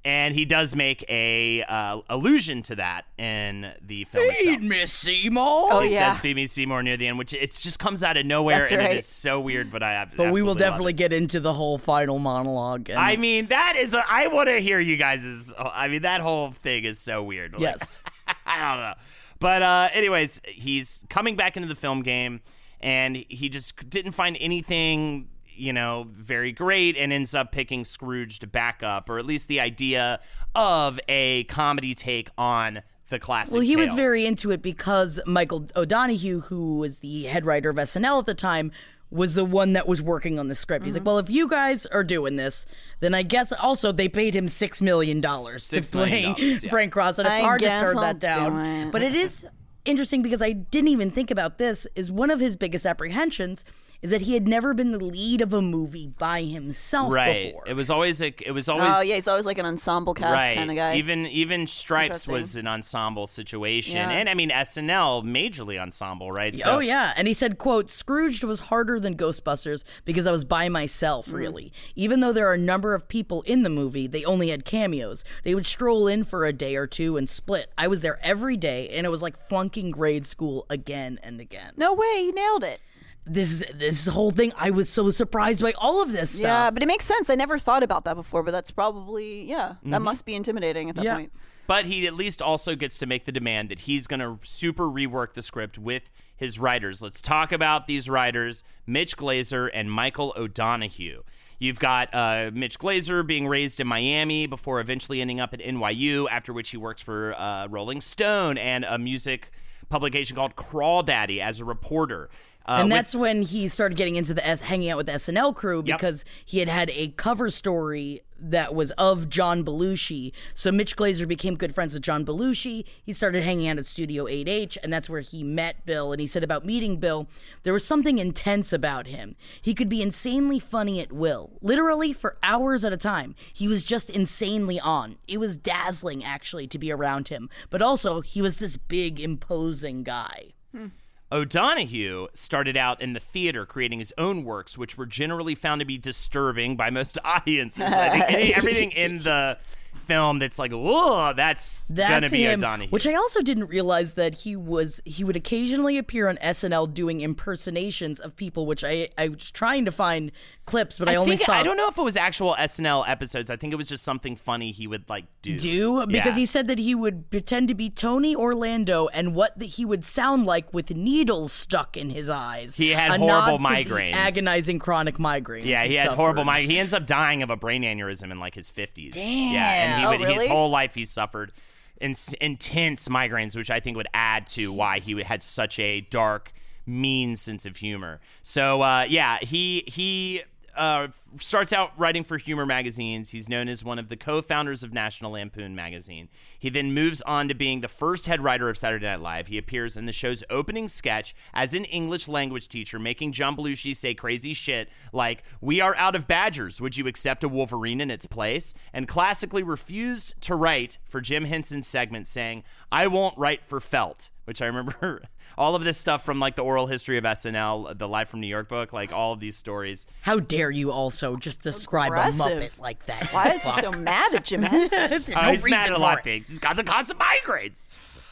[SPEAKER 2] And he does make a uh, allusion to that in the film itself.
[SPEAKER 1] Miss Seymour.
[SPEAKER 3] Oh,
[SPEAKER 2] he
[SPEAKER 3] yeah.
[SPEAKER 2] says Phoebe Seymour near the end, which it just comes out of nowhere,
[SPEAKER 3] That's
[SPEAKER 2] and
[SPEAKER 3] right.
[SPEAKER 2] it is so weird. But I, have
[SPEAKER 1] But we will definitely get into the whole final monologue. And
[SPEAKER 2] I mean, that is. A, I want to hear you guys'. I mean, that whole thing is so weird. Like,
[SPEAKER 1] yes.
[SPEAKER 2] I don't know. But uh, anyways, he's coming back into the film game, and he just didn't find anything, you know, very great, and ends up picking Scrooge to back up, or at least the idea of a comedy take on the classic.
[SPEAKER 1] Well, he was very into it because Michael O'Donoghue, who was the head writer of SNL at the time, was the one that was working on the script. He's like, mm-hmm. well, if you guys are doing this, then I guess also they paid him six million dollars to
[SPEAKER 2] Six million
[SPEAKER 1] play
[SPEAKER 2] dollars, yeah.
[SPEAKER 1] Frank Cross, and it's
[SPEAKER 3] I
[SPEAKER 1] hard to turn
[SPEAKER 3] I'll
[SPEAKER 1] that
[SPEAKER 3] do
[SPEAKER 1] down.
[SPEAKER 3] it.
[SPEAKER 1] But it is interesting because I didn't even think about this. Is one of his biggest apprehensions is that he had never been the lead of a movie by himself
[SPEAKER 2] right.
[SPEAKER 1] before.
[SPEAKER 2] It was always a. It was always.
[SPEAKER 3] Oh yeah, he's always like an ensemble cast
[SPEAKER 2] right.
[SPEAKER 3] kind of guy.
[SPEAKER 2] Even even Stripes was an ensemble situation,
[SPEAKER 3] Yeah.
[SPEAKER 2] and I mean SNL majorly ensemble, right? So,
[SPEAKER 1] oh yeah, and he said, "quote Scrooged was harder than Ghostbusters because I was by myself.
[SPEAKER 2] Mm.
[SPEAKER 1] Really, even though there are a number of people in the movie, they only had cameos. They would stroll in for a day or two and split. I was there every day, and it was like flunking grade school again and again.
[SPEAKER 3] no way, he nailed it.
[SPEAKER 1] This this whole thing. I was so surprised by all of this stuff.
[SPEAKER 3] Yeah, but it makes sense. I never thought about that before, but that's probably yeah. That must be intimidating at that
[SPEAKER 1] Yeah.
[SPEAKER 3] point.
[SPEAKER 2] But he at least also gets to make the demand that he's going to super rework the script with his writers. Let's talk about these writers Mitch Glazer and Michael O'Donoghue. You've got uh, Mitch Glazer being raised in Miami before eventually ending up at NYU, after which he works for uh, Rolling Stone and a music publication called Crawdaddy as a reporter. Uh,
[SPEAKER 1] and
[SPEAKER 2] with-
[SPEAKER 1] that's when he started getting into the S, hanging out with the SNL crew
[SPEAKER 2] Yep.
[SPEAKER 1] because he had had a cover story that was of John Belushi. So Mitch Glazer became good friends with John Belushi. He started hanging out at Studio 8H, and that's where he met Bill. And he said about meeting Bill, there was something intense about him. He could be insanely funny at will, literally for hours at a time. He was just insanely on. It was dazzling, actually, to be around him. But also, he was this big, imposing guy.
[SPEAKER 2] O'Donoghue started out in the theater creating his own works, which were generally found to be disturbing by most audiences. I think any- everything in the film that's like, whoa, that's,
[SPEAKER 1] That's
[SPEAKER 2] gonna be
[SPEAKER 1] him.
[SPEAKER 2] O'Donoghue.
[SPEAKER 1] Which I also didn't realize that he was. He would occasionally appear on SNL doing impersonations of people, which I I was trying to find clips, but I,
[SPEAKER 2] I
[SPEAKER 1] only
[SPEAKER 2] think,
[SPEAKER 1] saw.
[SPEAKER 2] I don't know if it was actual SNL episodes. I think it was just something funny he would like do.
[SPEAKER 1] do because
[SPEAKER 2] Yeah.
[SPEAKER 1] he said that he would pretend to be Tony Orlando and what that he would sound like with needles stuck in his eyes.
[SPEAKER 2] He had
[SPEAKER 1] A
[SPEAKER 2] horrible
[SPEAKER 1] nod to the
[SPEAKER 2] migraines.
[SPEAKER 1] agonizing chronic migraines.
[SPEAKER 2] Yeah, he had
[SPEAKER 1] suffered.
[SPEAKER 2] horrible migraine. He ends up dying of a brain aneurysm in like his 50s.
[SPEAKER 1] Damn.
[SPEAKER 2] Yeah, and he
[SPEAKER 3] Oh,
[SPEAKER 2] would, his whole life he suffered in, intense migraines, which I think would add to why he had such a dark, mean sense of humor. So uh, yeah, he he. Uh, starts out writing for humor magazines. He's known as one of the co-founders of National Lampoon magazine. He then moves on to being the first head writer of Saturday Night Live. He appears in the show's opening sketch as an English language teacher, making John Belushi say crazy shit like, "We are out of badgers. Would you accept a Wolverine in its place?" And classically refused to write for Jim Henson's segment, saying, "I won't write for Felt." Which I remember all of this stuff from like the oral history of SNL, the Live from New York book, like all of these stories.
[SPEAKER 1] How dare you also just describe
[SPEAKER 3] Aggressive.
[SPEAKER 1] a Muppet like that?
[SPEAKER 3] Why is he so mad at Jim Henson?
[SPEAKER 1] There's
[SPEAKER 2] Uh,
[SPEAKER 1] no
[SPEAKER 2] he's mad at a lot
[SPEAKER 1] it.
[SPEAKER 2] of things. He's got the constant migraines.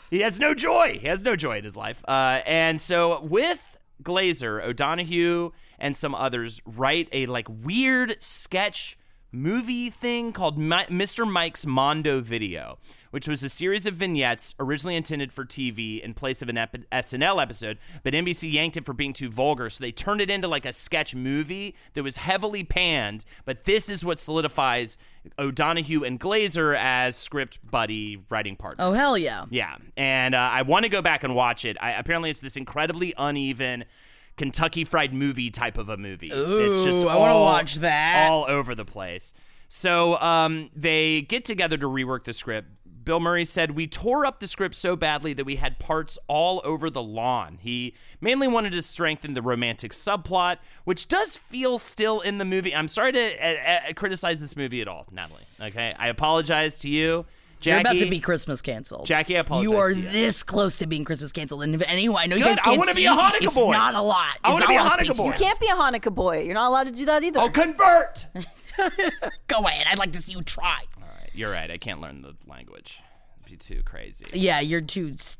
[SPEAKER 2] He has no joy. He has no joy in his life. Uh, and so with Glazer, O'Donoghue, and some others write a like weird sketch movie thing called Mi- Mr. Mike's Mondo Video, which was a series of vignettes originally intended for TV in place of an ep- SNL episode, but NBC yanked it for being too vulgar, so they turned it into like a sketch movie that was heavily panned. But this is what solidifies O'Donoghue and Glazer as script buddy writing partners.
[SPEAKER 1] Oh hell yeah!
[SPEAKER 2] Yeah, and uh, I want to go back and watch it. I, apparently, it's this incredibly uneven Kentucky Fried Movie type of a movie. it's just
[SPEAKER 1] Ooh, I wanna watch that.
[SPEAKER 2] all over the place. So um, they get together to rework the script. Bill Murray said, We tore up the script so badly that we had parts all over the lawn. He mainly wanted to strengthen the romantic subplot, which does feel still in the movie. I'm sorry to uh, uh, criticize this movie at all, Natalie. Okay. I apologize to you.
[SPEAKER 1] You're about to be Christmas canceled.
[SPEAKER 2] Jackie, I apologize
[SPEAKER 1] You are
[SPEAKER 2] to
[SPEAKER 1] this close to being Christmas canceled, and if anyone, I know you
[SPEAKER 2] Good,
[SPEAKER 1] guys
[SPEAKER 2] I
[SPEAKER 1] can't
[SPEAKER 2] wanna
[SPEAKER 1] see.
[SPEAKER 2] be a Hanukkah
[SPEAKER 1] it's
[SPEAKER 2] boy.
[SPEAKER 1] not a lot.
[SPEAKER 2] I wanna
[SPEAKER 1] not
[SPEAKER 2] be a
[SPEAKER 1] lot of
[SPEAKER 2] Hanukkah
[SPEAKER 1] space.
[SPEAKER 2] boy.
[SPEAKER 3] You can't be a Hanukkah boy. You're not allowed to do that either.
[SPEAKER 2] Oh, convert!
[SPEAKER 1] Go ahead. I'd like to see you try.
[SPEAKER 2] All right, you're right. I can't learn the language. It'd be too crazy.
[SPEAKER 1] Yeah, you're too. s-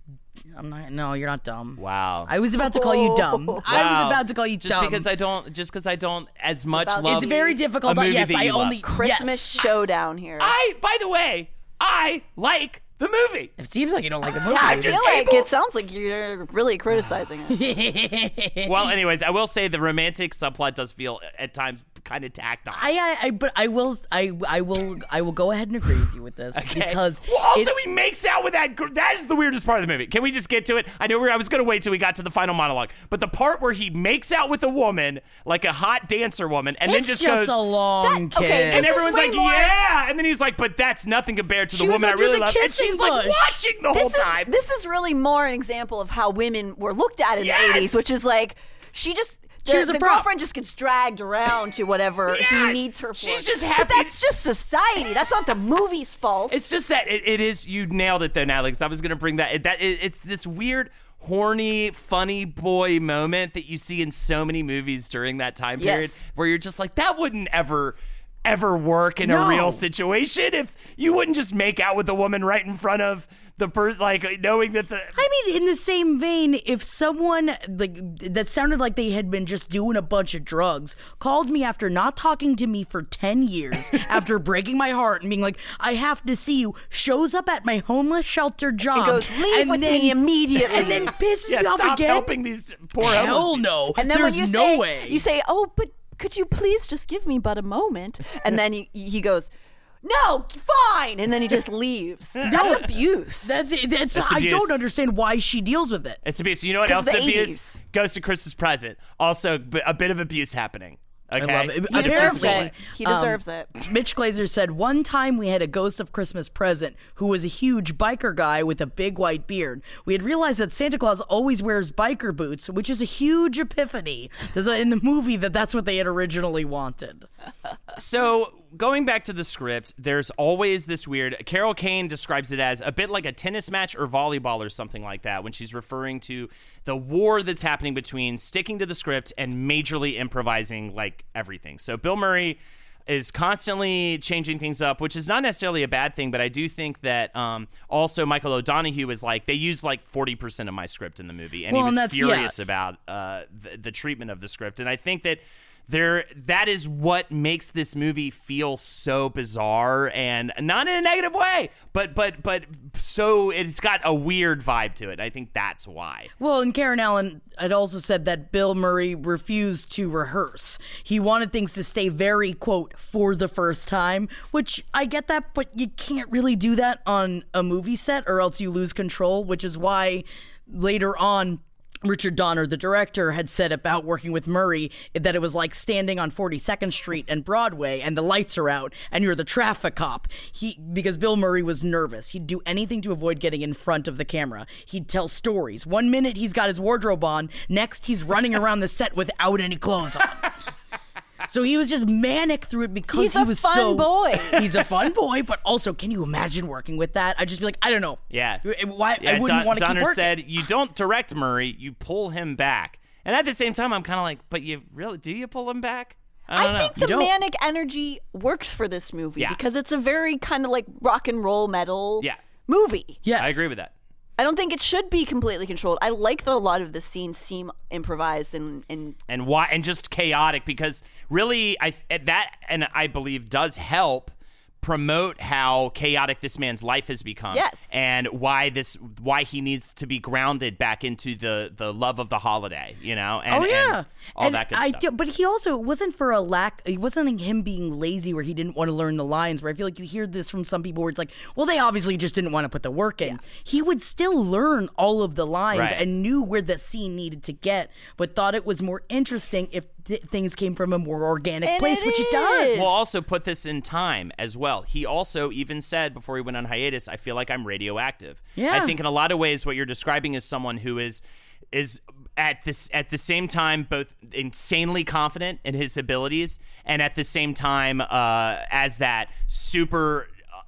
[SPEAKER 1] I'm not. No, you're not dumb.
[SPEAKER 2] Wow.
[SPEAKER 1] I was about to call you dumb. I was
[SPEAKER 2] Wow.
[SPEAKER 1] about to call you
[SPEAKER 2] just
[SPEAKER 1] dumb.
[SPEAKER 2] because I don't just because I don't as much
[SPEAKER 3] about-
[SPEAKER 2] love.
[SPEAKER 1] it's very difficult.
[SPEAKER 2] a movie
[SPEAKER 1] yes,
[SPEAKER 2] that
[SPEAKER 1] I
[SPEAKER 2] you love.
[SPEAKER 1] only
[SPEAKER 3] Christmas
[SPEAKER 1] yes.
[SPEAKER 3] showdown here.
[SPEAKER 2] I by the way, I like the movie.
[SPEAKER 1] It seems like you don't like the movie.
[SPEAKER 3] I
[SPEAKER 2] I'm
[SPEAKER 3] feel like it sounds like you're really criticizing it.
[SPEAKER 2] well, anyways, I will say the romantic subplot does feel at times kind of tacked on.
[SPEAKER 1] I, I, I, but I will, I, I will, I will go ahead and agree with you with this
[SPEAKER 2] Okay.
[SPEAKER 1] because
[SPEAKER 2] well, also
[SPEAKER 1] it-
[SPEAKER 2] he makes out with that. Gr- that is the weirdest part of the movie. Can we just get to it? I know we I was going to wait till we got to the final monologue, but the part where he makes out with a woman, like a hot dancer woman, and then just,
[SPEAKER 1] just
[SPEAKER 2] goes,
[SPEAKER 1] a long
[SPEAKER 3] That- okay,
[SPEAKER 1] kiss.
[SPEAKER 2] and everyone's like,
[SPEAKER 3] more-
[SPEAKER 2] yeah, and then he's like, but that's nothing compared to the
[SPEAKER 1] She was
[SPEAKER 2] woman I really
[SPEAKER 1] the
[SPEAKER 2] love, and
[SPEAKER 1] kissing
[SPEAKER 2] she's like
[SPEAKER 1] bush.
[SPEAKER 2] watching the whole
[SPEAKER 3] this is
[SPEAKER 2] time.
[SPEAKER 3] this is really more an example of how women were looked at in
[SPEAKER 2] Yes!
[SPEAKER 3] the 80s, which is like she just the,
[SPEAKER 1] She was a
[SPEAKER 3] the girlfriend just gets dragged around to whatever
[SPEAKER 2] Yeah,
[SPEAKER 3] he needs her for.
[SPEAKER 2] she's just happy.
[SPEAKER 3] But that's just society. That's not the movie's fault.
[SPEAKER 2] It's just that it, it is. You nailed it though, Natalie. Because I was gonna bring that. It, that it, it's this weird, horny, funny boy moment that you see in so many movies during that time period,
[SPEAKER 3] Yes.
[SPEAKER 2] where you're just like, that wouldn't ever. Ever work in a real situation if you wouldn't just make out with a woman right in front of the person, like knowing that the
[SPEAKER 1] I mean, in the same vein, if someone like that sounded like they had been just doing a bunch of drugs called me after not talking to me for 10 years, after breaking my heart and being like, I have to see you, shows up at my homeless shelter job.
[SPEAKER 3] and goes, leave
[SPEAKER 1] and
[SPEAKER 3] with
[SPEAKER 1] then-
[SPEAKER 3] me immediately.
[SPEAKER 1] And then pisses
[SPEAKER 2] yeah,
[SPEAKER 1] me off
[SPEAKER 2] stop
[SPEAKER 1] again.
[SPEAKER 2] helping these poor homeless
[SPEAKER 1] Hell
[SPEAKER 2] people.
[SPEAKER 1] no.
[SPEAKER 3] And then
[SPEAKER 1] There's
[SPEAKER 3] when you
[SPEAKER 1] no
[SPEAKER 3] say,
[SPEAKER 1] way.
[SPEAKER 3] you say, "Oh, but could you please just give me but a moment?" And then he, he goes, "No, fine." And then he just leaves. That's abuse.
[SPEAKER 1] That's it. That's,
[SPEAKER 2] That's
[SPEAKER 1] I
[SPEAKER 2] abuse.
[SPEAKER 1] don't understand why she deals with it.
[SPEAKER 2] It's abuse. You know what else
[SPEAKER 3] the
[SPEAKER 2] abuse?
[SPEAKER 3] 80s.
[SPEAKER 2] Goes to Christmas present. Also, b- a bit of abuse happening. Okay,
[SPEAKER 1] I love it.
[SPEAKER 3] He deserves
[SPEAKER 1] Apparently,
[SPEAKER 3] it. He
[SPEAKER 1] um,
[SPEAKER 3] deserves it.
[SPEAKER 1] Mitch Glazer said one time we had a ghost of Christmas present who was a huge biker guy with a big white beard. We had realized that Santa Claus always wears biker boots, which is a huge epiphany. There's a, in the movie that that's what they had originally wanted.
[SPEAKER 2] So going back to the script, there's always this weird. Carol Kane describes it as a bit like a tennis match or volleyball or something like that when she's referring to the war that's happening between sticking to the script and majorly improvising like everything. So Bill Murray is constantly changing things up, which is not necessarily a bad thing, but I do think that um, also Michael O'Donoghue is like they used like forty percent of my script in the movie, and
[SPEAKER 1] Well,
[SPEAKER 2] he was
[SPEAKER 1] and
[SPEAKER 2] furious
[SPEAKER 1] yeah.
[SPEAKER 2] about uh, the, the treatment of the script, and I think that there that is what makes this movie feel so bizarre and not in a negative way but but but so it's got a weird vibe to it i think that's why
[SPEAKER 1] Well, and Karen Allen had also said that Bill Murray refused to rehearse. He wanted things to stay very, quote, for the first time, which I get that, but you can't really do that on a movie set or else you lose control, which is why later on, Richard Donner, the director, had said about working with Murray that it was like standing on 42nd Street and Broadway and the lights are out and you're the traffic cop. He because Bill Murray was nervous. He'd do anything to avoid getting in front of the camera. He'd tell stories. One minute he's got his wardrobe on, next he's running around the set without any clothes on. So he was just manic through it because
[SPEAKER 3] He's
[SPEAKER 1] he
[SPEAKER 3] a
[SPEAKER 1] was
[SPEAKER 3] fun
[SPEAKER 1] so
[SPEAKER 3] boy.
[SPEAKER 1] He's a fun boy, but also, can you imagine working with that? I'd just be like, I don't know.
[SPEAKER 2] yeah
[SPEAKER 1] Why
[SPEAKER 2] yeah,
[SPEAKER 1] I wouldn't
[SPEAKER 2] Don-
[SPEAKER 1] want to keep
[SPEAKER 2] donner
[SPEAKER 1] working.
[SPEAKER 2] said you don't direct murray you pull him back and at the same time i'm kind of like but you really do you pull him back i don't
[SPEAKER 3] I
[SPEAKER 2] know
[SPEAKER 3] think the
[SPEAKER 1] don't-
[SPEAKER 3] manic energy works for this movie
[SPEAKER 2] Yeah.
[SPEAKER 3] because it's a very kind of like rock and roll metal
[SPEAKER 2] Yeah.
[SPEAKER 3] movie.
[SPEAKER 1] Yes,
[SPEAKER 2] i agree with that
[SPEAKER 3] I don't think it should be completely controlled. I like that a lot of the scenes seem improvised and, and
[SPEAKER 2] and why and just chaotic because really I that and I believe does help promote how chaotic this man's life has become
[SPEAKER 3] Yes.
[SPEAKER 2] and why this why he needs to be grounded back into the the love of the holiday you know and,
[SPEAKER 1] oh yeah,
[SPEAKER 2] and all
[SPEAKER 1] And
[SPEAKER 2] that good
[SPEAKER 1] I
[SPEAKER 2] stuff
[SPEAKER 1] do- but he also it wasn't for a lack. It wasn't him being lazy where he didn't want to learn the lines. Where I feel like you hear this from some people where it's like, well, they obviously just didn't want to put the work in. He would still learn all of the lines
[SPEAKER 2] Right.
[SPEAKER 1] and knew where the scene needed to get, but thought it was more interesting if th- things came from a more organic
[SPEAKER 3] And
[SPEAKER 1] place,
[SPEAKER 3] it
[SPEAKER 1] which it does.
[SPEAKER 2] We'll also put this in time as well. He also even said before he went on hiatus, I feel like I'm radioactive.
[SPEAKER 1] Yeah.
[SPEAKER 2] I think in a lot of ways what you're describing is someone who is is at this at the same time both insanely confident in his abilities and at the same time uh, as that super uh,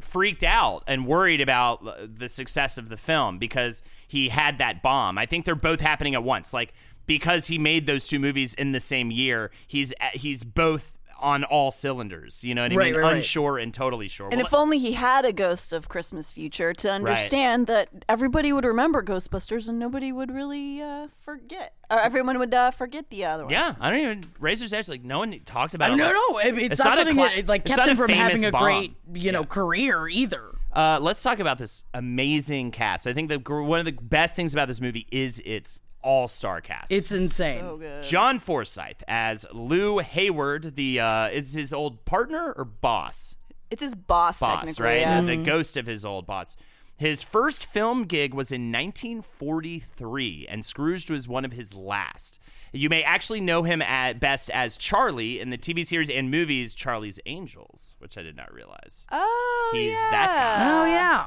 [SPEAKER 2] freaked out and worried about the success of the film because he had that bomb. I think they're both happening at once. Like because he made those two movies in the same year, he's he's both on all cylinders. You know what I
[SPEAKER 1] Right,
[SPEAKER 2] mean?
[SPEAKER 1] right, right.
[SPEAKER 2] Unsure and totally sure.
[SPEAKER 3] and
[SPEAKER 2] Well,
[SPEAKER 3] if only he had a Ghost of Christmas Future to understand that everybody would remember Ghostbusters and nobody would really uh, forget, or everyone would uh, forget the other one.
[SPEAKER 2] yeah, I don't even Razor's Edge. Like no one talks about it.
[SPEAKER 1] no, no, it- it's,
[SPEAKER 2] it's
[SPEAKER 1] not,
[SPEAKER 2] not
[SPEAKER 1] something
[SPEAKER 2] cla-
[SPEAKER 1] that like kept him from having a
[SPEAKER 2] bomb.
[SPEAKER 1] great, you know,
[SPEAKER 2] Yeah.
[SPEAKER 1] career either.
[SPEAKER 2] Uh, let's talk about this amazing cast. I think the one of the best things about this movie is its all-star cast.
[SPEAKER 1] It's insane.
[SPEAKER 3] So good.
[SPEAKER 2] John Forsythe as Lou Hayward, the uh, is his old partner or boss?
[SPEAKER 3] It's his boss,
[SPEAKER 2] Boss,
[SPEAKER 3] technically.
[SPEAKER 2] right?
[SPEAKER 3] yeah.
[SPEAKER 2] The, the ghost of his old boss. His first film gig was in 1943, and Scrooged was one of his last. You may actually know him at best as Charlie in the TV series and movies Charlie's Angels, which I did not realize.
[SPEAKER 3] Oh,
[SPEAKER 2] He's
[SPEAKER 3] yeah.
[SPEAKER 2] that
[SPEAKER 1] Oh yeah.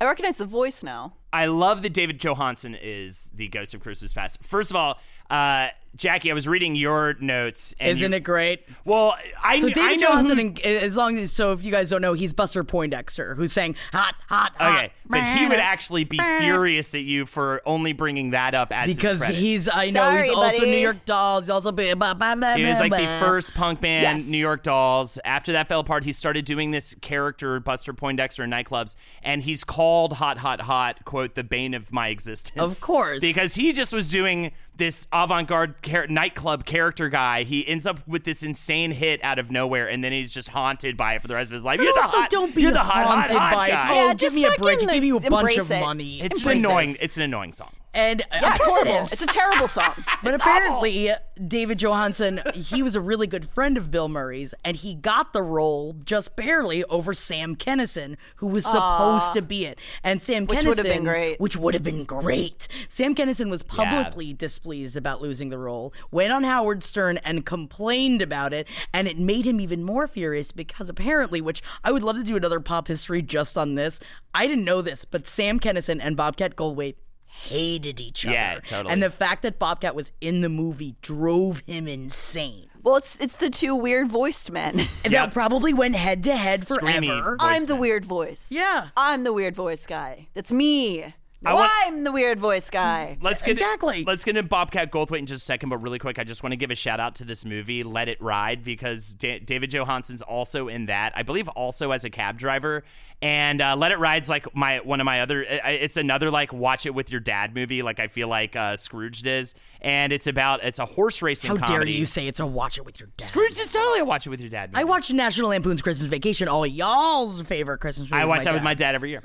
[SPEAKER 3] I recognize the voice now.
[SPEAKER 2] I love that David Johansen is the ghost of Christmas Past. First of all, uh, Jackie, I was reading your notes. And
[SPEAKER 1] Isn't
[SPEAKER 2] you-
[SPEAKER 1] it great?
[SPEAKER 2] Well, I,
[SPEAKER 1] So
[SPEAKER 2] I
[SPEAKER 1] David
[SPEAKER 2] know
[SPEAKER 1] Johansen,
[SPEAKER 2] who-
[SPEAKER 1] and, as long as so, if you guys don't know, he's Buster Poindexter, who's saying hot, hot, hot.
[SPEAKER 2] Okay, but he would actually be furious at you for only bringing that up as
[SPEAKER 1] because
[SPEAKER 2] credit.
[SPEAKER 1] he's I know
[SPEAKER 3] Sorry,
[SPEAKER 1] he's also. New York Dolls. He's also blah, blah, blah, blah,
[SPEAKER 2] He was like the first punk band,
[SPEAKER 3] Yes.
[SPEAKER 2] New York Dolls. After that fell apart, he started doing this character, Buster Poindexter, in nightclubs, and he's called Hot Hot Hot, quote, the bane of my existence.
[SPEAKER 1] Of course.
[SPEAKER 2] Because he just was doing this avant garde char- nightclub character guy. He ends up with this insane hit out of nowhere, and then he's just haunted by it for the rest of his life.
[SPEAKER 1] But
[SPEAKER 2] You're the
[SPEAKER 1] also,
[SPEAKER 2] hot,
[SPEAKER 1] don't be
[SPEAKER 2] you're the hot, hot,
[SPEAKER 1] haunted
[SPEAKER 2] hot
[SPEAKER 1] by
[SPEAKER 2] guy.
[SPEAKER 1] it. Oh,
[SPEAKER 3] Yeah,
[SPEAKER 1] give
[SPEAKER 3] just
[SPEAKER 1] me a break.
[SPEAKER 3] fucking
[SPEAKER 1] Give you a bunch of
[SPEAKER 3] it.
[SPEAKER 1] money.
[SPEAKER 2] It's
[SPEAKER 1] Embrace
[SPEAKER 2] an annoying.
[SPEAKER 1] it.
[SPEAKER 2] It's an annoying song.
[SPEAKER 1] And uh,
[SPEAKER 3] Yeah,
[SPEAKER 1] of
[SPEAKER 3] it's
[SPEAKER 1] course it
[SPEAKER 3] horrible. It's a terrible song.
[SPEAKER 1] But apparently, David Johansen, he was a really good friend of Bill Murray's, and he got the role just barely over Sam Kinison, who was supposed to be it. And Sam
[SPEAKER 3] Which
[SPEAKER 1] Kinison,
[SPEAKER 3] would have been great.
[SPEAKER 1] which would have been great. Sam Kinison was publicly displeased about losing the role, went on Howard Stern and complained about it, and it made him even more furious because apparently, which I would love to do another pop history just on this. I didn't know this, but Sam Kinison and Bobcat Goldthwait hated each other.
[SPEAKER 2] Yeah, totally.
[SPEAKER 1] And the fact that Bobcat was in the movie drove him insane.
[SPEAKER 3] Well, it's it's the two weird voiced men.
[SPEAKER 1] And that probably went head to head forever.
[SPEAKER 3] I'm the weird voice.
[SPEAKER 1] Yeah.
[SPEAKER 3] I'm the weird voice guy. That's me. No,
[SPEAKER 2] want-
[SPEAKER 3] I'm the weird voice guy.
[SPEAKER 2] Let's get
[SPEAKER 1] Exactly.
[SPEAKER 2] Let's get into Bobcat Goldthwait in just a second, but really quick, I just want to give a shout out to this movie, Let It Ride, because Da- David Johansen's also in that. I believe also as a cab driver. And uh, Let It Ride's like my one of my other. It's another like watch it with your dad movie. Like I feel like uh, Scrooged is, and it's about it's a horse racing.
[SPEAKER 1] How dare you say it's a watch it with your dad?
[SPEAKER 2] Scrooge is totally a watch it with your dad. Movie.
[SPEAKER 1] I watched National Lampoon's Christmas Vacation, all y'all's favorite Christmas movie.
[SPEAKER 2] I watch that
[SPEAKER 1] dad.
[SPEAKER 2] with my dad every year.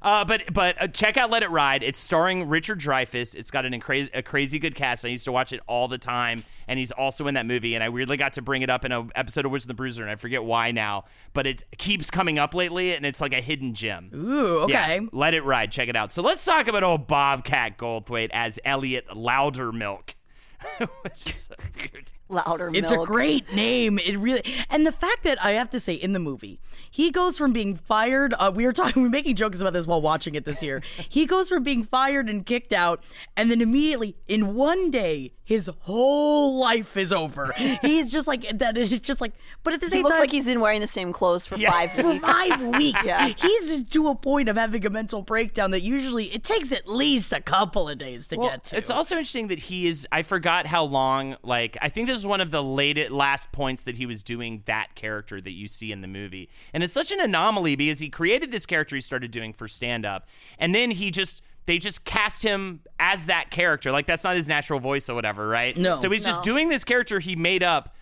[SPEAKER 2] Uh, but but uh, check out Let It Ride. It's starring Richard Dreyfuss. It's got an incra- a crazy good cast. I used to watch it all the time, and he's also in that movie. And I weirdly got to bring it up in an episode of Wizard the Bruiser, and I forget why now, but it keeps coming up lately, and it's like a hidden gem.
[SPEAKER 1] Ooh, okay.
[SPEAKER 2] Yeah, Let It Ride. Check it out. So let's talk about old Bobcat Goldthwait as Elliot Loudermilk, which is so weird.
[SPEAKER 3] Louder
[SPEAKER 1] It's
[SPEAKER 3] milk.
[SPEAKER 1] a great name. It really, and the fact that I have to say, in the movie, he goes from being fired. Uh, we were talking, we were making jokes about this while watching it this year. he goes from being fired and kicked out, and then immediately, in one day, his whole life is over. He's just like that. It's just like, but at the same
[SPEAKER 3] He
[SPEAKER 1] same
[SPEAKER 3] looks
[SPEAKER 1] time,
[SPEAKER 3] like he's been wearing the same clothes for five
[SPEAKER 1] for
[SPEAKER 3] weeks.
[SPEAKER 1] five weeks.
[SPEAKER 3] Yeah.
[SPEAKER 1] He's to a point of having a mental breakdown that usually it takes at least a couple of days to
[SPEAKER 2] Well,
[SPEAKER 1] get to.
[SPEAKER 2] It's also interesting that he is. I forgot how long. Like, I think this is one of the late last points that he was doing that character that you see in the movie, and it's such an anomaly because he created this character he started doing for stand up, and then he just. They just cast him as that character. Like that's not his natural voice or whatever, right?
[SPEAKER 1] No.
[SPEAKER 2] So he's just doing this character he made up.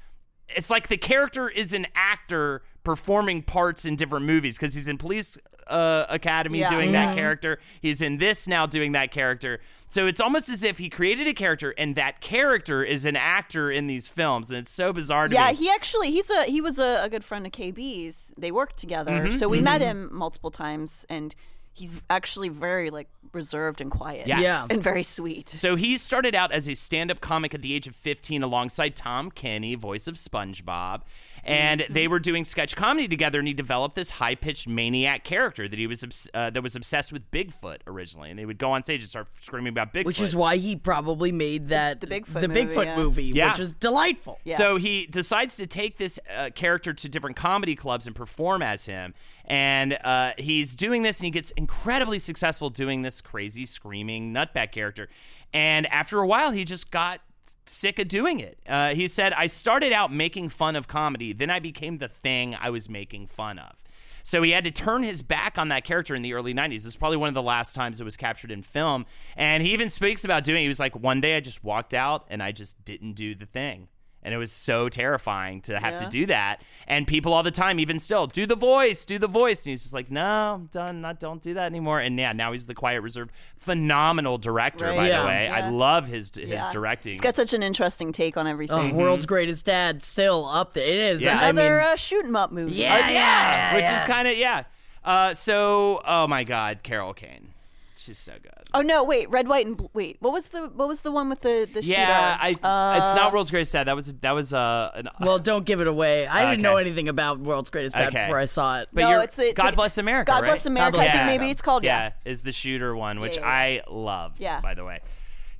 [SPEAKER 2] It's like the character is an actor performing parts in different movies because he's in Police uh, Academy
[SPEAKER 3] Yeah.
[SPEAKER 2] doing
[SPEAKER 1] Mm-hmm.
[SPEAKER 2] that character. He's in this now doing that character. So it's almost as if he created a character and that character is an actor in these films, and it's so bizarre to
[SPEAKER 3] Yeah,
[SPEAKER 2] me.
[SPEAKER 3] he actually he's a he was a, a good friend of KB's. They worked together,
[SPEAKER 2] Mm-hmm,
[SPEAKER 3] so we met him multiple times, and he's actually very like reserved and quiet.
[SPEAKER 2] Yes.
[SPEAKER 1] Yeah.
[SPEAKER 3] and very sweet.
[SPEAKER 2] So he started out as a stand-up comic at the age of 15 alongside Tom Kenny, voice of SpongeBob. And
[SPEAKER 3] Mm-hmm.
[SPEAKER 2] they were doing sketch comedy together, and he developed this high-pitched maniac character that he was uh, that was obsessed with Bigfoot originally. And they would go on stage and start screaming about Bigfoot.
[SPEAKER 1] which is why he probably made that
[SPEAKER 3] The Bigfoot
[SPEAKER 1] the
[SPEAKER 3] movie,
[SPEAKER 1] Bigfoot
[SPEAKER 3] yeah.
[SPEAKER 1] movie,
[SPEAKER 2] Yeah.
[SPEAKER 1] which is delightful.
[SPEAKER 3] Yeah.
[SPEAKER 2] So he decides to take this uh, character to different comedy clubs and perform as him. And uh, he's doing this, and he gets incredibly successful doing this crazy, screaming nutbag character. And after a while, he just got sick of doing it. Uh, he said, I started out making fun of comedy, then I became the thing I was making fun of. So he had to turn his back on that character in the early 90s. This is probably one of the last times it was captured in film. And he even speaks about doing it. He was like, one day I just walked out and I just didn't do the thing. And it was so terrifying to have to do that. And people all the time, even still, do the voice, do the voice. And he's just like, no, I'm done. Not, don't do that anymore. And yeah, now he's the quiet, reserved, phenomenal director,
[SPEAKER 3] Right.
[SPEAKER 2] by
[SPEAKER 1] Yeah.
[SPEAKER 2] the way. I love his his
[SPEAKER 3] Yeah.
[SPEAKER 2] directing.
[SPEAKER 3] He's got such an interesting take on
[SPEAKER 1] Oh,
[SPEAKER 3] everything.
[SPEAKER 1] world's greatest dad still up there. It is.
[SPEAKER 2] Yeah.
[SPEAKER 1] I mean,
[SPEAKER 3] Another uh, shoot 'em up movie.
[SPEAKER 1] yeah, yeah,
[SPEAKER 2] which
[SPEAKER 1] yeah.
[SPEAKER 2] is kind of, yeah. Uh, so, oh my God, Carol Kane. She's so good.
[SPEAKER 3] Oh no! Wait, red, white, and blue. Wait, what was the what was the one with the the
[SPEAKER 2] Yeah, I,
[SPEAKER 3] shooter? Uh,
[SPEAKER 2] it's not World's Greatest Dad. That was that was uh, an,
[SPEAKER 1] Well, don't give it away. I didn't know anything about World's Greatest Dad
[SPEAKER 2] Okay.
[SPEAKER 1] before I saw it.
[SPEAKER 2] but
[SPEAKER 3] No, it's it's
[SPEAKER 2] God
[SPEAKER 3] the-
[SPEAKER 2] Bless America.
[SPEAKER 3] God
[SPEAKER 2] right?
[SPEAKER 3] Bless America.
[SPEAKER 1] Bless
[SPEAKER 3] I think
[SPEAKER 2] America.
[SPEAKER 3] maybe it's called yeah.
[SPEAKER 2] yeah, is the shooter one, which
[SPEAKER 3] Yeah,
[SPEAKER 2] I loved.
[SPEAKER 3] Yeah.
[SPEAKER 2] by the way,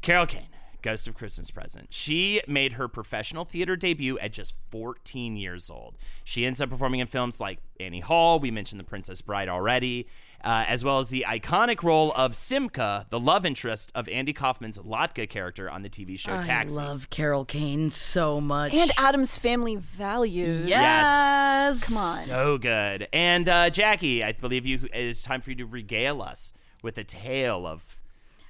[SPEAKER 2] Carol Kane, Ghost of Christmas Present. She made her professional theater debut at just 14 years old. She ends up performing in films like Annie Hall. We mentioned The Princess Bride already. Uh, as well as the iconic role of Simka, the love interest of Andy Kaufman's Latka character on the TV show Taxi.
[SPEAKER 1] I love Carol Kane so much.
[SPEAKER 3] And Addams Family Values.
[SPEAKER 1] yes.
[SPEAKER 3] Come on.
[SPEAKER 2] So good. And uh, Jackie, I believe you it is time for you to regale us with a tale of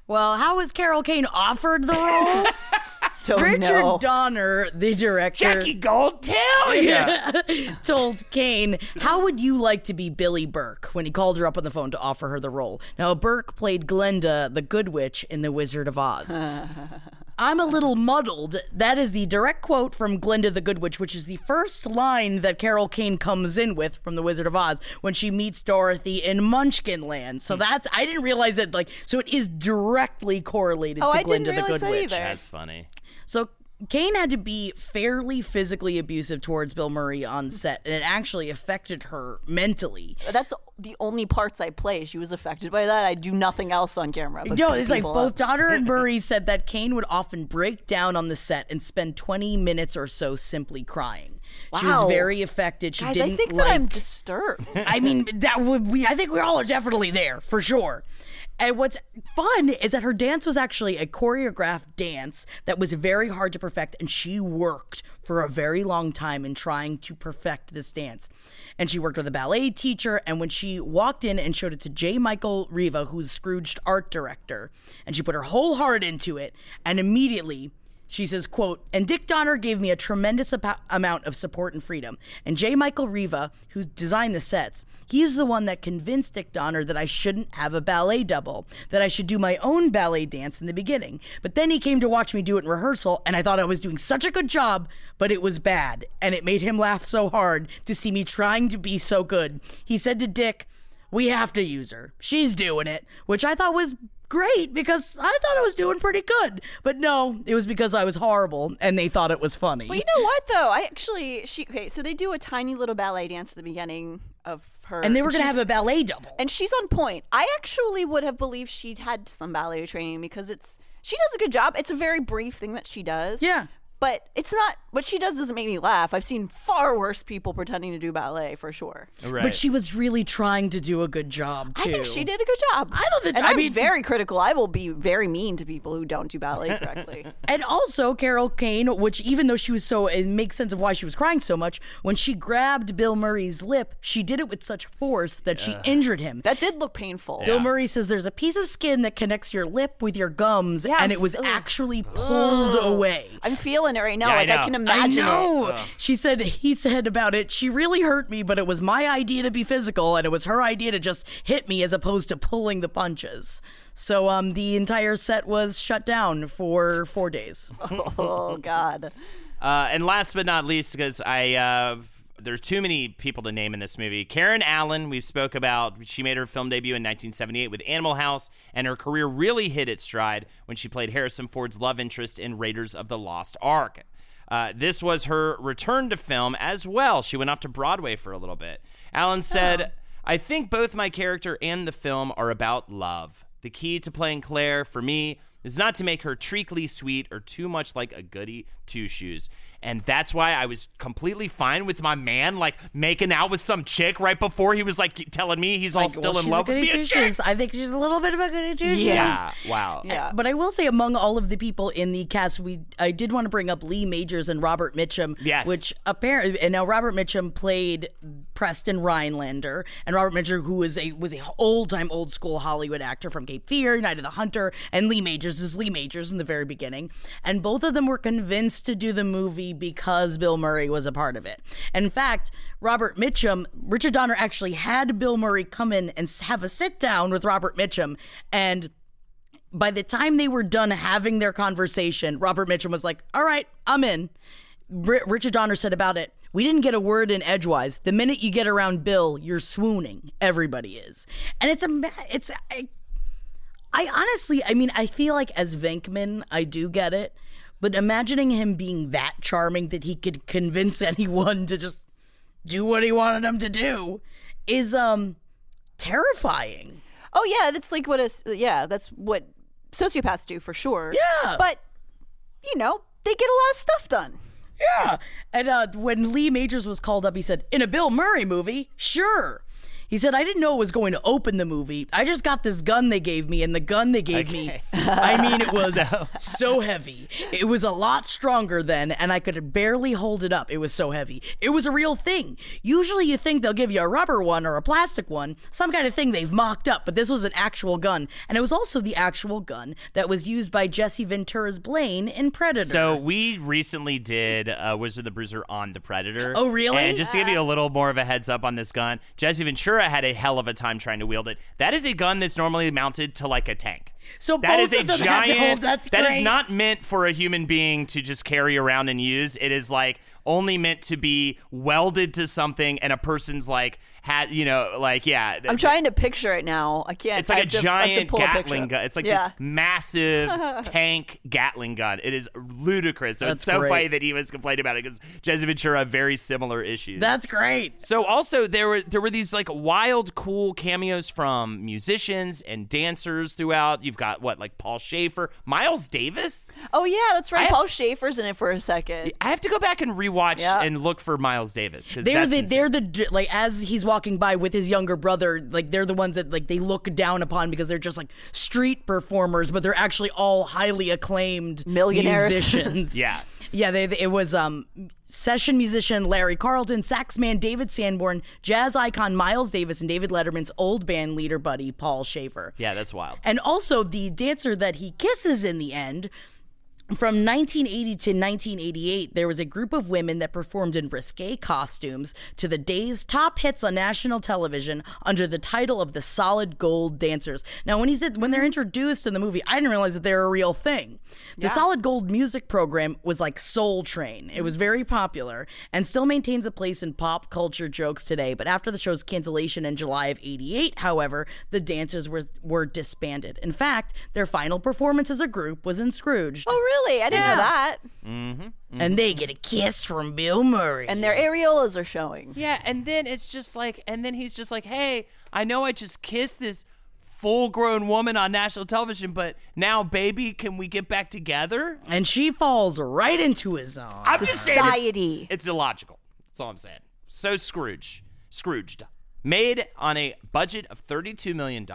[SPEAKER 1] Well, how was Carol Kane offered the role?
[SPEAKER 3] Don't
[SPEAKER 1] Richard
[SPEAKER 3] know.
[SPEAKER 1] Donner, the director,
[SPEAKER 2] Jackie Gold, tell ya.
[SPEAKER 1] told Kane, "How would you like to be Billie Burke?" when he called her up on the phone to offer her the role. Now, Burke played Glinda, the Good Witch, in The Wizard of Oz. I'm a little muddled. That is the direct quote from Glinda the Good Witch, which is the first line that Carol Kane comes in with from The Wizard of Oz when she meets Dorothy in Munchkin Land. So hmm. that's I didn't realize it like so it is directly correlated
[SPEAKER 3] Oh,
[SPEAKER 1] to
[SPEAKER 3] I didn't
[SPEAKER 1] Glinda the Good
[SPEAKER 3] that
[SPEAKER 1] Witch.
[SPEAKER 3] either.
[SPEAKER 2] That's funny.
[SPEAKER 1] So Kane had to be fairly physically abusive towards Bill Murray on set, and it actually affected her mentally.
[SPEAKER 3] That's the only parts I play. She was affected by that. I do nothing else on camera.
[SPEAKER 1] No, it's like both
[SPEAKER 3] up.
[SPEAKER 1] Donner and Murray said that Kane would often break down on the set and spend 20 minutes or so simply crying. She was
[SPEAKER 3] Wow.
[SPEAKER 1] very affected. She
[SPEAKER 3] Guys,
[SPEAKER 1] didn't
[SPEAKER 3] I think
[SPEAKER 1] like
[SPEAKER 3] that I'm disturbed.
[SPEAKER 1] I mean, that would we. I think we all are definitely there for sure. And what's fun is that her dance was actually a choreographed dance that was very hard to perfect, and she worked for a very long time in trying to perfect this dance. And she worked with a ballet teacher, and when she walked in and showed it to J. Michael Riva, who's Scrooged art director, and she put her whole heart into it, and immediately she says, quote, and Dick Donner gave me a tremendous abo- amount of support and freedom. And J. Michael Riva, who designed the sets, he was the one that convinced Dick Donner that I shouldn't have a ballet double, that I should do my own ballet dance in the beginning. But then he came to watch me do it in rehearsal, and I thought I was doing such a good job, but it was bad. And it made him laugh so hard to see me trying to be so good. He said to Dick, we have to use her. She's doing it, which I thought was great because I thought I was doing pretty good. But no, it was because I was horrible and they thought it was funny.
[SPEAKER 3] But you know what though? I actually she okay. So they do a tiny little ballet dance at the beginning of her,
[SPEAKER 1] and they were going to have a ballet double.
[SPEAKER 3] and she's on point. I actually would have believed she'd had some ballet training because it's she does a good job. It's a very brief thing that she does.
[SPEAKER 1] Yeah.
[SPEAKER 3] But it's not what she does doesn't make me laugh. I've seen far worse people pretending to do ballet for sure.
[SPEAKER 2] Right.
[SPEAKER 1] But she was really trying to do a good job too.
[SPEAKER 3] I think she did a good job.
[SPEAKER 1] I love that-
[SPEAKER 3] And
[SPEAKER 1] I
[SPEAKER 3] I'm
[SPEAKER 1] mean-
[SPEAKER 3] very critical. I will be very mean to people who don't do ballet correctly.
[SPEAKER 1] And also Carol Kane, which even though she was so, it makes sense of why she was crying so much. When she grabbed Bill Murray's lip, she did it with such force that she injured him.
[SPEAKER 3] that did look painful.
[SPEAKER 1] Bill Murray says there's a piece of skin that connects your lip with your gums,
[SPEAKER 3] Yeah,
[SPEAKER 1] and it was
[SPEAKER 3] ugh.
[SPEAKER 1] actually pulled away.
[SPEAKER 3] I'm feeling it right now.
[SPEAKER 2] Yeah, I
[SPEAKER 3] like I,
[SPEAKER 2] know.
[SPEAKER 3] Can
[SPEAKER 1] I
[SPEAKER 3] imagine it.
[SPEAKER 1] know. She said he said about it. She really hurt me, but it was my idea to be physical, and it was her idea to just hit me as opposed to pulling the punches. So um, the entire set was shut down for four days.
[SPEAKER 3] Oh God.
[SPEAKER 2] Uh, and last but not least, because I uh, there's too many people to name in this movie. Karen Allen, we've spoke about. She made her film debut in 1978 with Animal House, and her career really hit its stride when she played Harrison Ford's love interest in Raiders of the Lost Ark. Uh, this was her return to film as well. She went off to Broadway for a little bit. Allen said, I think both my character and the film are about love. The key to playing Claire, for me, is not to make her treacly sweet or too much like a goody two shoes. And that's why I was completely fine with my man like making out with some chick right before he was like telling me he's all still
[SPEAKER 1] well,
[SPEAKER 2] in
[SPEAKER 1] she's
[SPEAKER 2] love
[SPEAKER 1] a
[SPEAKER 2] with me. a chick.
[SPEAKER 1] two-shoes. I think she's a little bit of a goody two shoes.
[SPEAKER 2] Yeah. Wow.
[SPEAKER 3] Yeah.
[SPEAKER 1] Uh, but I will say, among all of the people in the cast, we I did want to bring up Lee Majors and Robert Mitchum.
[SPEAKER 2] Yes.
[SPEAKER 1] Which apparently, and now Robert Mitchum played Preston Rhinelander, and Robert Mitchum, who is a was a old time old school Hollywood actor from Cape Fear, Night of the Hunter, and Lee Majors is Lee Majors in the very beginning, and both of them were convinced to do the movie because Bill Murray was a part of it. In fact, Robert Mitchum, Richard Donner actually had Bill Murray come in and have a sit down with Robert Mitchum, and by the time they were done having their conversation, Robert Mitchum was like, "All right, I'm in." R- Richard Donner said about it, "We didn't get a word in edgewise. The minute you get around Bill, you're swooning. Everybody is." And it's a it's I, I honestly, I mean, I feel like as Venkman, I do get it, but imagining him being that charming that he could convince anyone to just do what he wanted him to do is um terrifying.
[SPEAKER 3] Oh yeah, that's like what a yeah, that's what sociopaths do for sure.
[SPEAKER 1] Yeah.
[SPEAKER 3] But you know, they get a lot of stuff done.
[SPEAKER 1] Yeah. And uh, when Lee Majors was called up, he said, In a Bill Murray movie? Sure. He said, I didn't know it was going to open the movie. I just got this gun they gave me, and the gun they gave me, I mean, it was so.
[SPEAKER 2] So-
[SPEAKER 1] heavy. It was a lot stronger then, and I could barely hold it up. It was so heavy. It was a real thing. Usually you think they'll give you a rubber one or a plastic one, some kind of thing they've mocked up, but this was an actual gun. And it was also the actual gun that was used by Jesse Ventura's Blaine in Predator.
[SPEAKER 2] So we recently did uh, Wizard of the Bruiser on the Predator.
[SPEAKER 1] Oh, really?
[SPEAKER 2] And just to give you a little more of a heads up on this gun, Jesse Ventura had a hell of a time trying to wield it. That is a gun that's normally mounted to like a tank.
[SPEAKER 1] So
[SPEAKER 2] That
[SPEAKER 1] both
[SPEAKER 2] is a
[SPEAKER 1] of them had to
[SPEAKER 2] giant.
[SPEAKER 1] hold- that's
[SPEAKER 2] that is
[SPEAKER 1] great.
[SPEAKER 2] not meant for a human being to just carry around and use. It is like only meant to be welded to something, and a person's like had you know like yeah.
[SPEAKER 3] I'm trying to picture it now. I can't.
[SPEAKER 2] It's like a
[SPEAKER 3] to- I have to
[SPEAKER 2] giant
[SPEAKER 3] pull a
[SPEAKER 2] Gatling gun. It's like
[SPEAKER 3] yeah.
[SPEAKER 2] this massive tank Gatling gun. It is ludicrous. So it's
[SPEAKER 1] That's
[SPEAKER 2] so
[SPEAKER 1] great.
[SPEAKER 2] funny that he was complaining about it because Jesse Ventura have very similar issues.
[SPEAKER 1] That's great.
[SPEAKER 2] so also there were there were these like wild cool cameos from musicians and dancers throughout. You've got what like Paul Shaffer, Miles Davis.
[SPEAKER 3] Oh yeah, that's right.
[SPEAKER 2] I have-
[SPEAKER 3] Paul Shaffer's in it for a second.
[SPEAKER 2] I have to go back and rewatch
[SPEAKER 3] Yeah.
[SPEAKER 2] and look for Miles Davis because
[SPEAKER 1] They're
[SPEAKER 2] that's
[SPEAKER 1] the
[SPEAKER 2] insane.
[SPEAKER 1] they're the like as he's walking by with his younger brother, like they're the ones that like they look down upon because they're just like street performers, but they're actually all highly acclaimed
[SPEAKER 3] Millionaires.
[SPEAKER 1] musicians.
[SPEAKER 2] Yeah.
[SPEAKER 1] Yeah, they, it was um, session musician Larry Carlton, sax man David Sanborn, jazz icon Miles Davis, and David Letterman's old band leader buddy Paul Shaffer.
[SPEAKER 2] yeah, that's wild.
[SPEAKER 1] And also the dancer that he kisses in the end. From 1980 to 1988, there was a group of women that performed in risque costumes to the day's top hits on national television under the title of the Solid Gold Dancers. Now, when he said when they're mm-hmm. introduced in the movie, I didn't realize that they're a real thing. The Solid Gold music program was like Soul Train. It was mm-hmm. very popular and still maintains a place in pop culture jokes today. But after the show's cancellation in July of '88, however, the dancers were were disbanded. In fact, their final performance as a group was in Scrooge,
[SPEAKER 3] Oh really? I didn't know that. Mm-hmm.
[SPEAKER 1] and they get a kiss from Bill Murray.
[SPEAKER 3] And their areolas are showing.
[SPEAKER 2] Yeah, and then it's just like, and then he's just like, hey, I know I just kissed this full grown woman on national television, but now, baby, can we get back together?
[SPEAKER 1] and she falls right into his arms.
[SPEAKER 2] I'm just saying it's- It's, illogical. That's all I'm saying. So Scrooge, Scrooged, made on a budget of $32 million,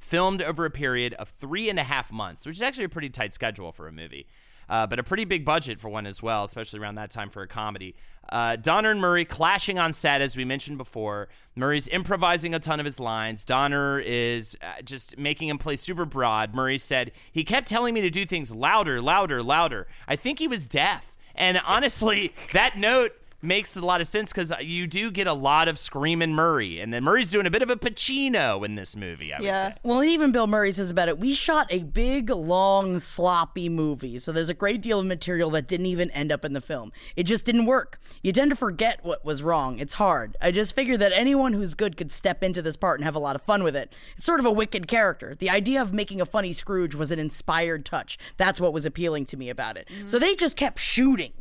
[SPEAKER 2] filmed over a period of three and a half months, which is actually a pretty tight schedule for a movie. Uh, but a pretty big budget for one as well, especially around that time for a comedy. Uh, Donner and Murray clashing on set, as we mentioned before. Murray's improvising a ton of his lines. Donner is uh, just making him play super broad. Murray said, He kept telling me to do things louder, louder, louder. I think he was deaf. And honestly, that note makes a lot of sense because you do get a lot of screaming Murray. And then Murray's doing a bit of a Pacino in this movie, I would
[SPEAKER 3] Yeah.
[SPEAKER 2] say.
[SPEAKER 1] Well, even Bill Murray says about it, we shot a big, long, sloppy movie. So there's a great deal of material that didn't even end up in the film. It just didn't work. You tend to forget what was wrong. It's hard. I just figured that anyone who's good could step into this part and have a lot of fun with it. It's sort of a wicked character. The idea of making a funny Scrooge was an inspired touch. That's what was appealing to me about it. So they just kept shooting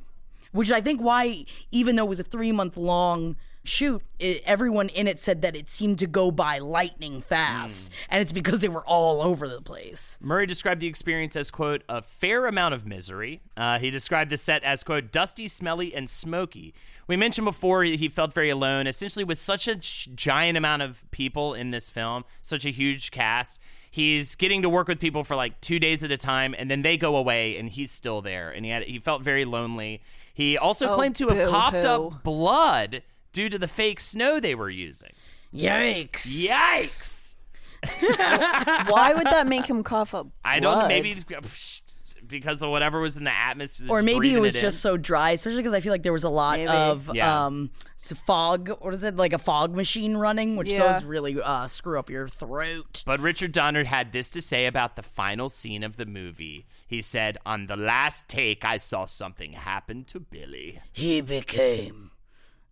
[SPEAKER 1] which I think why, even though it was a three month long shoot, it, everyone in it said that it seemed to go by lightning fast, and it's because they were all over the place.
[SPEAKER 2] Murray described the experience as, quote, a fair amount of misery. Uh, he described the set as, quote, dusty, smelly, and smoky. We mentioned before he felt very alone, essentially, with such a giant amount of people in this film, such a huge cast. He's getting to work with people for like two days at a time, and then they go away, and he's still there. And he had he felt very lonely. He also
[SPEAKER 3] Oh,
[SPEAKER 2] claimed to have coughed
[SPEAKER 3] boo-hoo.
[SPEAKER 2] up blood due to the fake snow they were using.
[SPEAKER 1] Yikes!
[SPEAKER 2] Yikes!
[SPEAKER 3] Why would that make him cough up?
[SPEAKER 2] I don't know. Maybe because of whatever was in the atmosphere.
[SPEAKER 1] Or maybe it was
[SPEAKER 2] in.
[SPEAKER 1] just so dry, especially because I feel like there was a lot
[SPEAKER 3] Maybe.
[SPEAKER 1] of
[SPEAKER 2] Yeah.
[SPEAKER 1] um, s- fog. What is it? Like a fog machine running, which
[SPEAKER 3] Yeah.
[SPEAKER 1] those really uh, screw up your throat.
[SPEAKER 2] But Richard Donner had this to say about the final scene of the movie. He said, On the last take, I saw something happen to Billy.
[SPEAKER 1] He became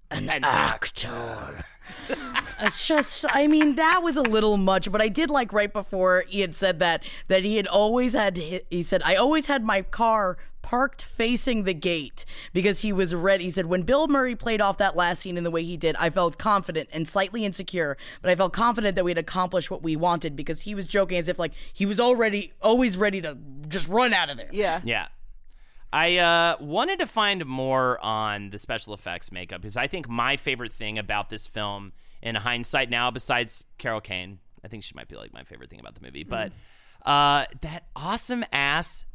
[SPEAKER 1] an
[SPEAKER 2] An
[SPEAKER 1] actor. It's just, I mean, that was a little much, but I did like right before he had said that, that he had always had, he said, I always had my car parked facing the gate because he was ready. He said, when Bill Murray played off that last scene in the way he did, I felt confident and slightly insecure, but I felt confident that we had accomplished what we wanted because he was joking as if like he was already, always ready to just run out of there.
[SPEAKER 3] Yeah.
[SPEAKER 2] Yeah. I uh, wanted to find more on the special effects makeup because I think my favorite thing about this film, in hindsight now, besides Carol Kane, I think she might be like my favorite thing about the movie, but uh, that awesome ass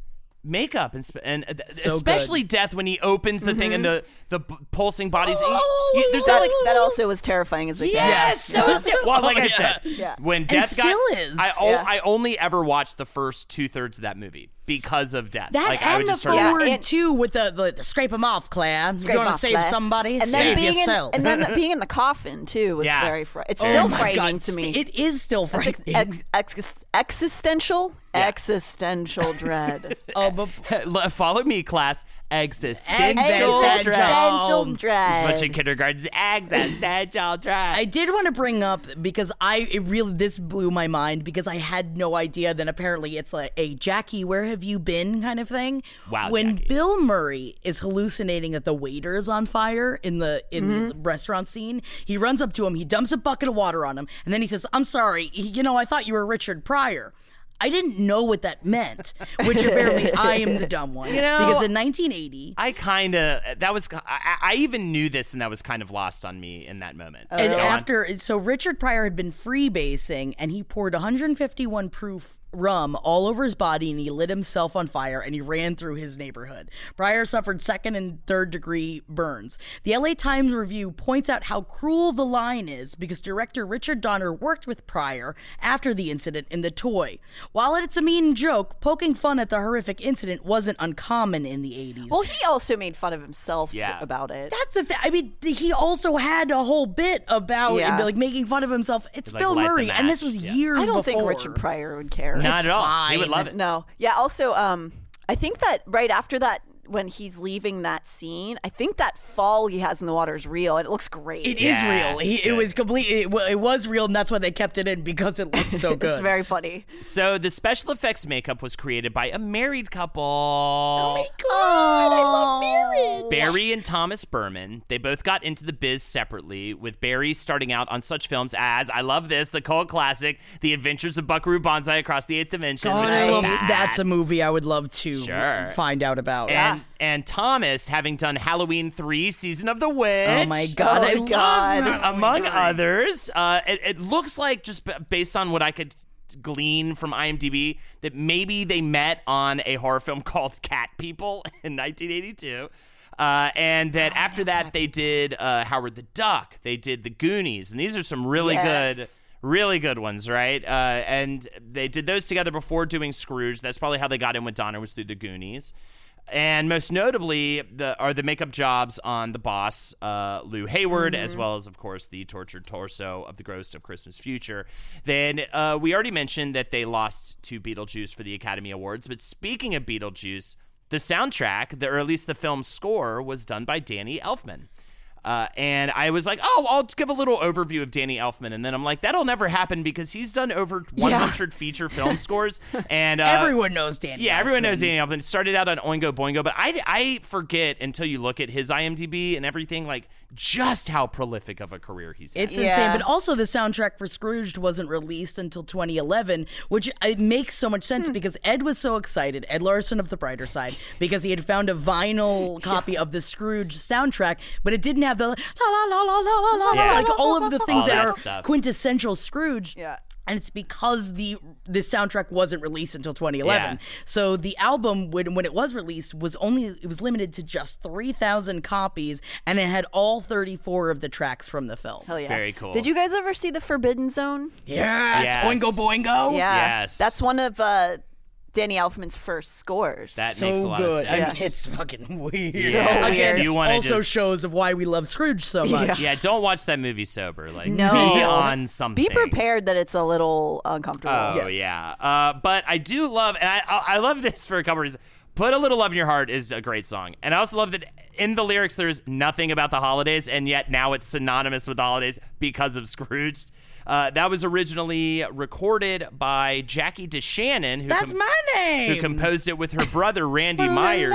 [SPEAKER 2] makeup and, sp- and uh,
[SPEAKER 1] So
[SPEAKER 2] especially death when he opens the thing and the the b- pulsing bodies.
[SPEAKER 1] Oh,
[SPEAKER 2] he- there's
[SPEAKER 3] that,
[SPEAKER 2] that like
[SPEAKER 3] that also was terrifying as a kid.
[SPEAKER 2] Yes, that was it. Well, like
[SPEAKER 1] Oh,
[SPEAKER 2] I
[SPEAKER 1] yeah.
[SPEAKER 2] said,
[SPEAKER 3] Yeah.
[SPEAKER 2] when Death
[SPEAKER 1] it
[SPEAKER 2] got,
[SPEAKER 1] still is.
[SPEAKER 2] I, o-
[SPEAKER 3] Yeah.
[SPEAKER 2] I only ever watched the first two thirds of that movie because of Death.
[SPEAKER 1] That
[SPEAKER 2] like I would
[SPEAKER 1] and the
[SPEAKER 2] just turn.
[SPEAKER 3] Yeah,
[SPEAKER 1] too with the, the, the scrape them off, Claire.
[SPEAKER 3] Scrape
[SPEAKER 1] you want to save
[SPEAKER 3] that.
[SPEAKER 1] somebody?
[SPEAKER 3] and then
[SPEAKER 1] save
[SPEAKER 3] being
[SPEAKER 1] yourself.
[SPEAKER 3] In, and then being in the coffin too was
[SPEAKER 2] Yeah.
[SPEAKER 3] very fr- it's
[SPEAKER 1] Oh
[SPEAKER 3] still frightening
[SPEAKER 1] God,
[SPEAKER 3] to me.
[SPEAKER 1] It is still frightening.
[SPEAKER 3] Ex- ex- existential existential dread
[SPEAKER 1] oh, but
[SPEAKER 2] Follow me, class. Existential
[SPEAKER 1] Existential
[SPEAKER 2] dread.
[SPEAKER 3] existential
[SPEAKER 1] dread.
[SPEAKER 3] dread
[SPEAKER 2] As much in kindergarten. Existential dread.
[SPEAKER 1] I did want to bring up because I it really this blew my mind because I had no idea. Then apparently it's like a Jackie, where have you been kind of thing.
[SPEAKER 2] Wow,
[SPEAKER 1] When
[SPEAKER 2] Jackie.
[SPEAKER 1] Bill Murray is hallucinating that the waiter is on fire in the in
[SPEAKER 3] Mm-hmm.
[SPEAKER 1] the restaurant scene, he runs up to him, he dumps a bucket of water on him, and then he says, "I'm sorry, he- you know, I thought you were Richard Pryor." I didn't know what that meant, which apparently I am the dumb one.
[SPEAKER 2] You know,
[SPEAKER 1] because in 1980,
[SPEAKER 2] I kind of that was I, I even knew this and that was kind of lost on me in that moment.
[SPEAKER 1] And
[SPEAKER 2] Go
[SPEAKER 1] after, so Richard Pryor had been freebasing and he poured 151 proof rum all over his body and he lit himself on fire and he ran through his neighborhood. Pryor suffered second and third degree burns. The LA Times review points out how cruel the line is because director Richard Donner worked with Pryor after the incident in The Toy. While it's a mean joke, poking fun at the horrific incident wasn't uncommon in the 80s.
[SPEAKER 3] well he also made fun of himself t-
[SPEAKER 2] Yeah.
[SPEAKER 3] about it
[SPEAKER 1] That's the thing. I mean, he also had a whole bit about
[SPEAKER 3] Yeah.
[SPEAKER 1] like making fun of himself. It's
[SPEAKER 2] Like,
[SPEAKER 1] Bill
[SPEAKER 2] light
[SPEAKER 1] Murray, and this was
[SPEAKER 2] yeah.
[SPEAKER 1] years
[SPEAKER 3] I don't
[SPEAKER 1] before.
[SPEAKER 3] think Richard Pryor would care
[SPEAKER 2] not
[SPEAKER 1] it's
[SPEAKER 2] at all. He would love it.
[SPEAKER 3] no yeah also um I think that right after that when he's leaving that scene I think that fall he has in the water is real and it looks great
[SPEAKER 1] It is
[SPEAKER 2] Yeah,
[SPEAKER 1] real. He, it was complete. It, it was real, and that's why they kept it in because it looked so good.
[SPEAKER 3] it's very funny
[SPEAKER 2] So the special effects makeup was created by a married couple.
[SPEAKER 1] Oh my god! I love marriage.
[SPEAKER 2] Bari and Thomas Burman. They both got into the biz separately, with Bari starting out on such films as I love this, the cult classic, The Adventures of Buckaroo Banzai Across the Eighth Dimension.
[SPEAKER 1] God,
[SPEAKER 2] which
[SPEAKER 1] I love- that's a movie I would love to
[SPEAKER 2] Sure.
[SPEAKER 1] find out about.
[SPEAKER 2] And and Thomas having done Halloween three, Season of the Witch.
[SPEAKER 1] oh my god!
[SPEAKER 3] Oh
[SPEAKER 1] I
[SPEAKER 3] my
[SPEAKER 1] love
[SPEAKER 3] God.
[SPEAKER 1] that.
[SPEAKER 2] among others. Uh, it, it looks like just b- based on what I could glean from IMDb that maybe they met on a horror film called Cat People in 1982. Uh, and that after that they did uh, Howard the Duck, they did The Goonies, and these are some really
[SPEAKER 3] Yes.
[SPEAKER 2] good, really good ones, right? Uh, and they did those together before doing Scrooge. That's probably how they got in with Donner was through The Goonies. And most notably, the are the makeup jobs on the boss, uh, Lou Hayward, as well as, of course, the tortured torso of the Ghost of Christmas Future. Then uh, we already mentioned that they lost to Beetlejuice for the Academy Awards. But speaking of Beetlejuice, the soundtrack, the, or at least the film's score, was done by Danny Elfman. Uh, and I was like, oh, I'll give a little overview of Danny Elfman. And then I'm like, that'll never happen because he's done over 100 feature film scores. And uh,
[SPEAKER 1] Everyone knows Danny.
[SPEAKER 2] yeah, everyone knows Danny Elfman. Started out on Oingo Boingo, but I, I forget until you look at his IMDb and everything, like just how prolific of a career he's had.
[SPEAKER 1] It's
[SPEAKER 3] Yeah.
[SPEAKER 1] insane. But also, the soundtrack for Scrooged wasn't released until 2011, which it makes so much sense hmm. because Ed was so excited, Ed Larson of The Brighter Side, because he had found a vinyl copy of the Scrooge soundtrack, but it didn't have the la la la la la la la,
[SPEAKER 2] Yeah.
[SPEAKER 1] like all of the things
[SPEAKER 2] All
[SPEAKER 1] that,
[SPEAKER 2] that
[SPEAKER 1] are
[SPEAKER 2] stuff.
[SPEAKER 1] quintessential Scrooge.
[SPEAKER 3] Yeah.
[SPEAKER 1] And it's because the this soundtrack wasn't released until 2011.
[SPEAKER 2] Yeah.
[SPEAKER 1] So the album, when when it was released, was only it was limited to just 3,000 copies, and it had all 34 of the tracks from the film.
[SPEAKER 3] Hell yeah.
[SPEAKER 2] Very cool.
[SPEAKER 3] Did you guys ever see the Forbidden Zone?
[SPEAKER 1] Yes,
[SPEAKER 2] Yes.
[SPEAKER 1] Oingo Boingo.
[SPEAKER 3] Yeah.
[SPEAKER 2] Yes.
[SPEAKER 3] That's one of uh, Danny Elfman's first scores.
[SPEAKER 2] That
[SPEAKER 1] so
[SPEAKER 2] makes a lot
[SPEAKER 1] good.
[SPEAKER 2] of
[SPEAKER 1] I mean, it's fucking weird.
[SPEAKER 2] Yeah.
[SPEAKER 1] Again,
[SPEAKER 2] If you
[SPEAKER 1] also
[SPEAKER 2] just-
[SPEAKER 1] shows of why we love Scrooge so much.
[SPEAKER 2] yeah, don't watch that movie sober. Like,
[SPEAKER 3] No.
[SPEAKER 2] be on something.
[SPEAKER 3] Be prepared that it's a little uncomfortable.
[SPEAKER 2] Oh yeah, uh, but I do love, and I I I love this for a couple reasons. "Put a Little Love in Your Heart" is a great song, and I also love that in the lyrics there's nothing about the holidays, and yet now it's synonymous with the holidays because of Scrooge. Uh, that was originally recorded by Jackie DeShannon, who
[SPEAKER 1] That's my name.
[SPEAKER 2] who composed it with her brother Randy Myers.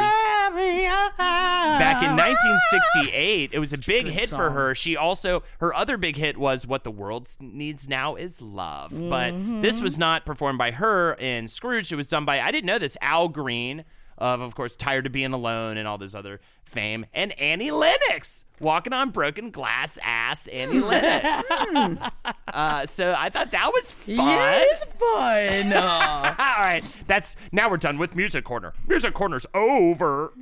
[SPEAKER 2] Back in 1968, it was a big
[SPEAKER 1] good
[SPEAKER 2] hit for her. She also her other big hit was "What the World Needs Now Is Love," but
[SPEAKER 1] Mm-hmm.
[SPEAKER 2] this was not performed by her in Scrooge. It was done by I didn't know this Al Green of, of course, Tired of Being Alone and all this other fame, and Annie Lennox walking on broken glass ass Annie Lennox. uh, so I thought that was fun.
[SPEAKER 1] Yeah, it is fun. Uh,
[SPEAKER 2] All right, that's now we're done with Music Corner. Music Corner's over.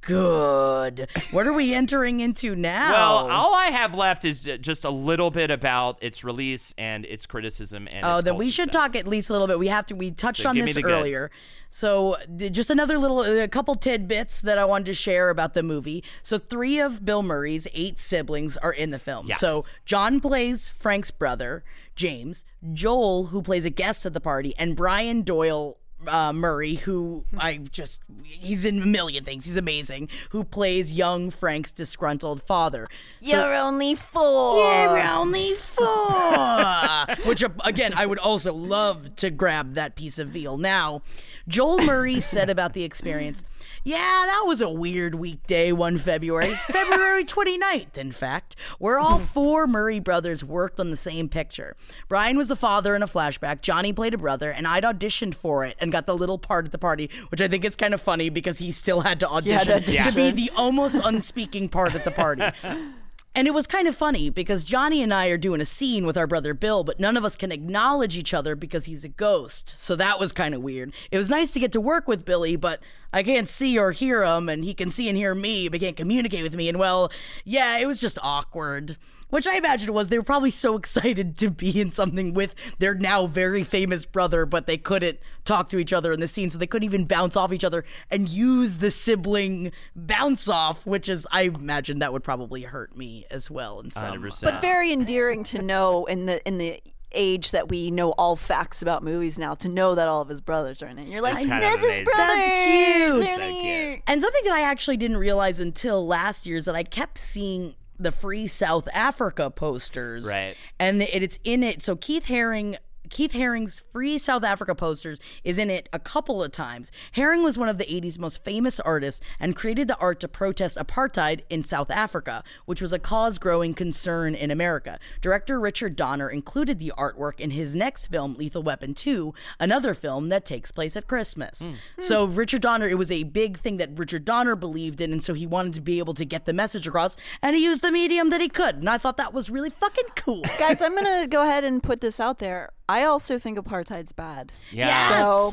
[SPEAKER 1] Good. What are we entering into now?
[SPEAKER 2] Well, all I have left is just a little bit about its release and its criticism and
[SPEAKER 1] Oh, then we should talk at least a little bit. We have to. We touched
[SPEAKER 2] So
[SPEAKER 1] on this
[SPEAKER 2] the goods.
[SPEAKER 1] earlier. So just another little, a couple tidbits that I wanted to share about the movie. So three of Bill Murray's eight siblings are in the film.
[SPEAKER 2] Yes.
[SPEAKER 1] So John plays Frank's brother, James. Joel, who plays a guest at the party, and Brian Doyle. Uh, Murray, who I just, he's in a million things. He's amazing. Who plays young Frank's disgruntled father. So-
[SPEAKER 3] You're only four.
[SPEAKER 1] yeah, we're only four. Which, uh, again, I would also love to grab that piece of veal. Now, Joel Murray said about the experience, yeah, that was a weird weekday one February, February 29th, in fact, where all four Murray brothers worked on the same picture. Brian was the father in a flashback, Johnny played a brother, and I'd auditioned for it and got the little part at the party, which I think is kind of funny because he still had to audition
[SPEAKER 3] to
[SPEAKER 1] to be the almost unspeaking part at the party. And it was kind of funny because Johnny and I are doing a scene with our brother Bill, but none of us can acknowledge each other because he's a ghost. So that was kind of weird. It was nice to get to work with Billy, but I can't see or hear him, and he can see and hear me, but can't communicate with me. And well, yeah, it was just awkward. Which I imagine was they were probably so excited to be in something with their now very famous brother, but they couldn't talk to each other in the scene, so they couldn't even bounce off each other and use the sibling bounce off, which is I imagine that would probably hurt me as well in some.
[SPEAKER 2] 100%.
[SPEAKER 3] But very endearing to know in the in the age that we know all facts about movies now to know that all of his brothers are in it. You're like,
[SPEAKER 2] It's kind of
[SPEAKER 3] this
[SPEAKER 2] amazing.
[SPEAKER 1] That's cute.
[SPEAKER 3] They're
[SPEAKER 2] So cute.
[SPEAKER 1] And something that I actually didn't realize until last year is that I kept seeing the Free South Africa posters.
[SPEAKER 2] Right.
[SPEAKER 1] And it, it's in it. So Keith Haring. Keith Haring's Free South Africa posters is in it a couple of times. Haring was one of the 80s most famous artists and created the art to protest apartheid in South Africa, which was a cause growing concern in America. Director Richard Donner included the artwork in his next film, Lethal Weapon 2, another film that takes place at Christmas. Hmm. So, Richard Donner, it was a big thing that Richard Donner believed in, and so he wanted to be able to get the message across, and he used the medium that he could. And I thought that was really fucking cool.
[SPEAKER 3] Guys, I'm gonna go ahead and put this out there. I also think apartheid's bad.
[SPEAKER 2] Yeah.
[SPEAKER 3] So,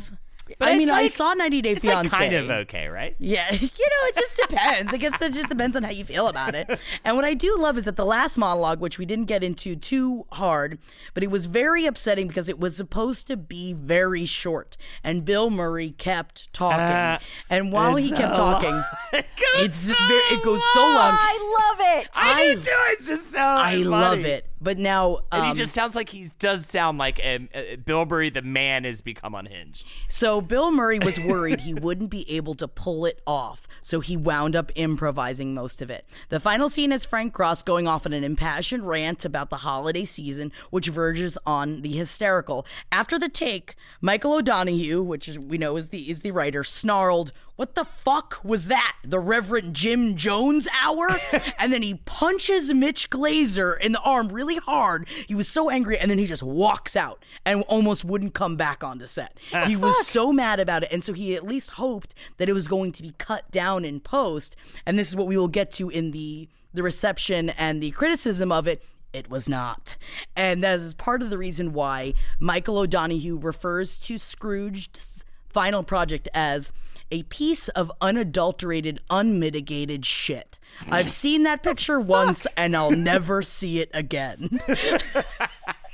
[SPEAKER 3] but
[SPEAKER 1] I mean,
[SPEAKER 2] it's
[SPEAKER 1] I saw 90 Day
[SPEAKER 2] It's like
[SPEAKER 1] Fiance.
[SPEAKER 2] kind of okay, right?
[SPEAKER 1] Yeah, you know, it just depends. I guess it just depends on how you feel about it. And what I do love is that the last monologue, which we didn't get into too hard, but it was very upsetting because it was supposed to be very short, and Bill Murray kept talking.
[SPEAKER 2] Uh,
[SPEAKER 1] and while he
[SPEAKER 2] it's
[SPEAKER 1] kept
[SPEAKER 2] so
[SPEAKER 1] talking, it's very, it goes so long.
[SPEAKER 3] I love it.
[SPEAKER 2] I do too. It's just so
[SPEAKER 1] I
[SPEAKER 2] funny.
[SPEAKER 1] love it. But now,
[SPEAKER 2] And he
[SPEAKER 1] um,
[SPEAKER 2] just sounds like he does sound like um, uh, Bill Murray, the man, has become unhinged.
[SPEAKER 1] So Bill Murray was worried he wouldn't be able to pull it off, so he wound up improvising most of it. The final scene is Frank Cross going off on an impassioned rant about the holiday season, which verges on the hysterical. After the take, Michael O'Donoghue, which is, we know is the is the writer, snarled, "What the fuck was that? The Reverend Jim Jones hour?" and then he punches Mitch Glazer in the arm really hard. He was so angry, and then he just walks out and almost wouldn't come back onto set. Ah. He was so mad about it, and so he at least hoped that it was going to be cut down in post. And this is what we will get to in the the reception and the criticism of it. It was not. And that is part of the reason why Michael O'Donoghue refers to Scrooge's final project as a piece of unadulterated, unmitigated shit. I've seen that picture once and I'll never see it again.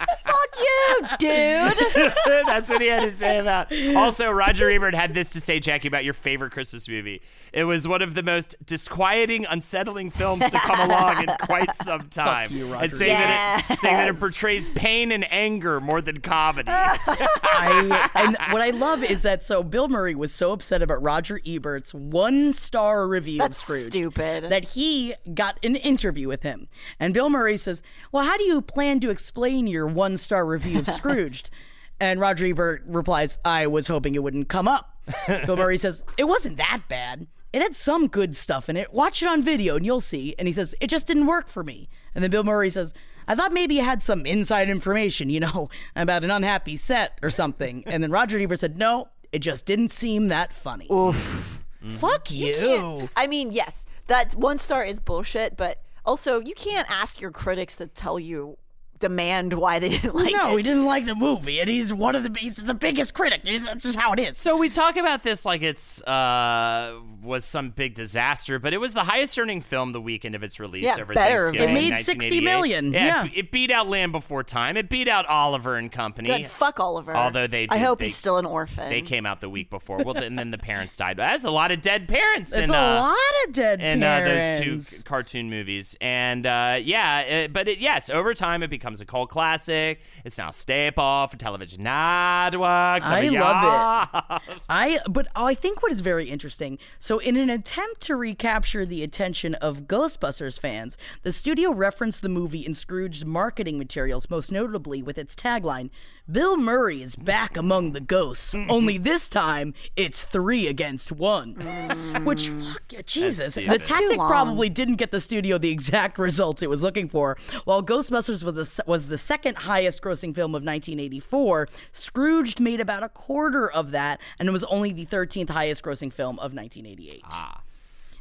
[SPEAKER 3] Fuck you, dude.
[SPEAKER 2] That's what he had to say about. Also, Roger Ebert had this to say, Jackie, about your favorite Christmas movie. It was one of the most disquieting, unsettling films to come along in quite some time.
[SPEAKER 1] you, Roger
[SPEAKER 2] and saying that it saying that it portrays pain and anger more than comedy.
[SPEAKER 1] I, and what I love is that so Bill Murray was so upset about Roger Ebert's one star review
[SPEAKER 3] That's
[SPEAKER 1] of Scrooge
[SPEAKER 3] stupid.
[SPEAKER 1] that he got an interview with him. And Bill Murray says, Well, how do you plan to explain your one star review of Scrooged? and Roger Ebert replies, I was hoping it wouldn't come up. Bill Murray says, It wasn't that bad. It had some good stuff in it. Watch it on video and you'll see. And he says, It just didn't work for me. And then Bill Murray says, I thought maybe you had some inside information, you know, about an unhappy set or something. And then Roger Ebert said, No, it just didn't seem that funny. Oof. Mm-hmm. Fuck you.
[SPEAKER 3] I mean, yes, that one star is bullshit, but also you can't ask your critics to tell you demand why they didn't like
[SPEAKER 1] no,
[SPEAKER 3] it.
[SPEAKER 1] No, he didn't like the movie, and he's one of the he's the biggest critic. That's just how it is.
[SPEAKER 2] So we talk about this like it's uh was some big disaster, but it was the highest earning film the weekend of its release
[SPEAKER 3] Yeah,
[SPEAKER 2] over
[SPEAKER 3] better
[SPEAKER 2] Thanksgiving.
[SPEAKER 1] It made 60
[SPEAKER 2] 1988.
[SPEAKER 1] million, yeah.
[SPEAKER 2] it- it beat out Land Before Time. It beat out Oliver and Company.
[SPEAKER 3] Good. Fuck Oliver.
[SPEAKER 2] Although they
[SPEAKER 3] I hope
[SPEAKER 2] they-
[SPEAKER 3] he's still an orphan.
[SPEAKER 2] They came out the week before. Well, and then the parents died. That's a lot of dead parents.
[SPEAKER 1] it's
[SPEAKER 2] in,
[SPEAKER 1] a
[SPEAKER 2] uh,
[SPEAKER 1] lot of dead
[SPEAKER 2] in uh, those two c- cartoon movies. And uh, yeah, it, but it, yes, over time it becomes a cult classic. It's now a staple for television networks.
[SPEAKER 1] I
[SPEAKER 2] love it.
[SPEAKER 1] I but I think what is very interesting. So in an attempt to recapture the attention of Ghostbusters fans, the studio referenced the movie in Scrooge's marketing materials, most notably with its tagline, "Bill Murray is back among the ghosts. only this time it's 3 against 1." Which fuck Jesus. The
[SPEAKER 2] stupid.
[SPEAKER 1] tactic probably didn't get the studio the exact results it was looking for. While Ghostbusters was the, was the second highest grossing film of 1984, Scrooged made about a quarter of that, and it was only the 13th highest grossing film of 1988.
[SPEAKER 2] Ah.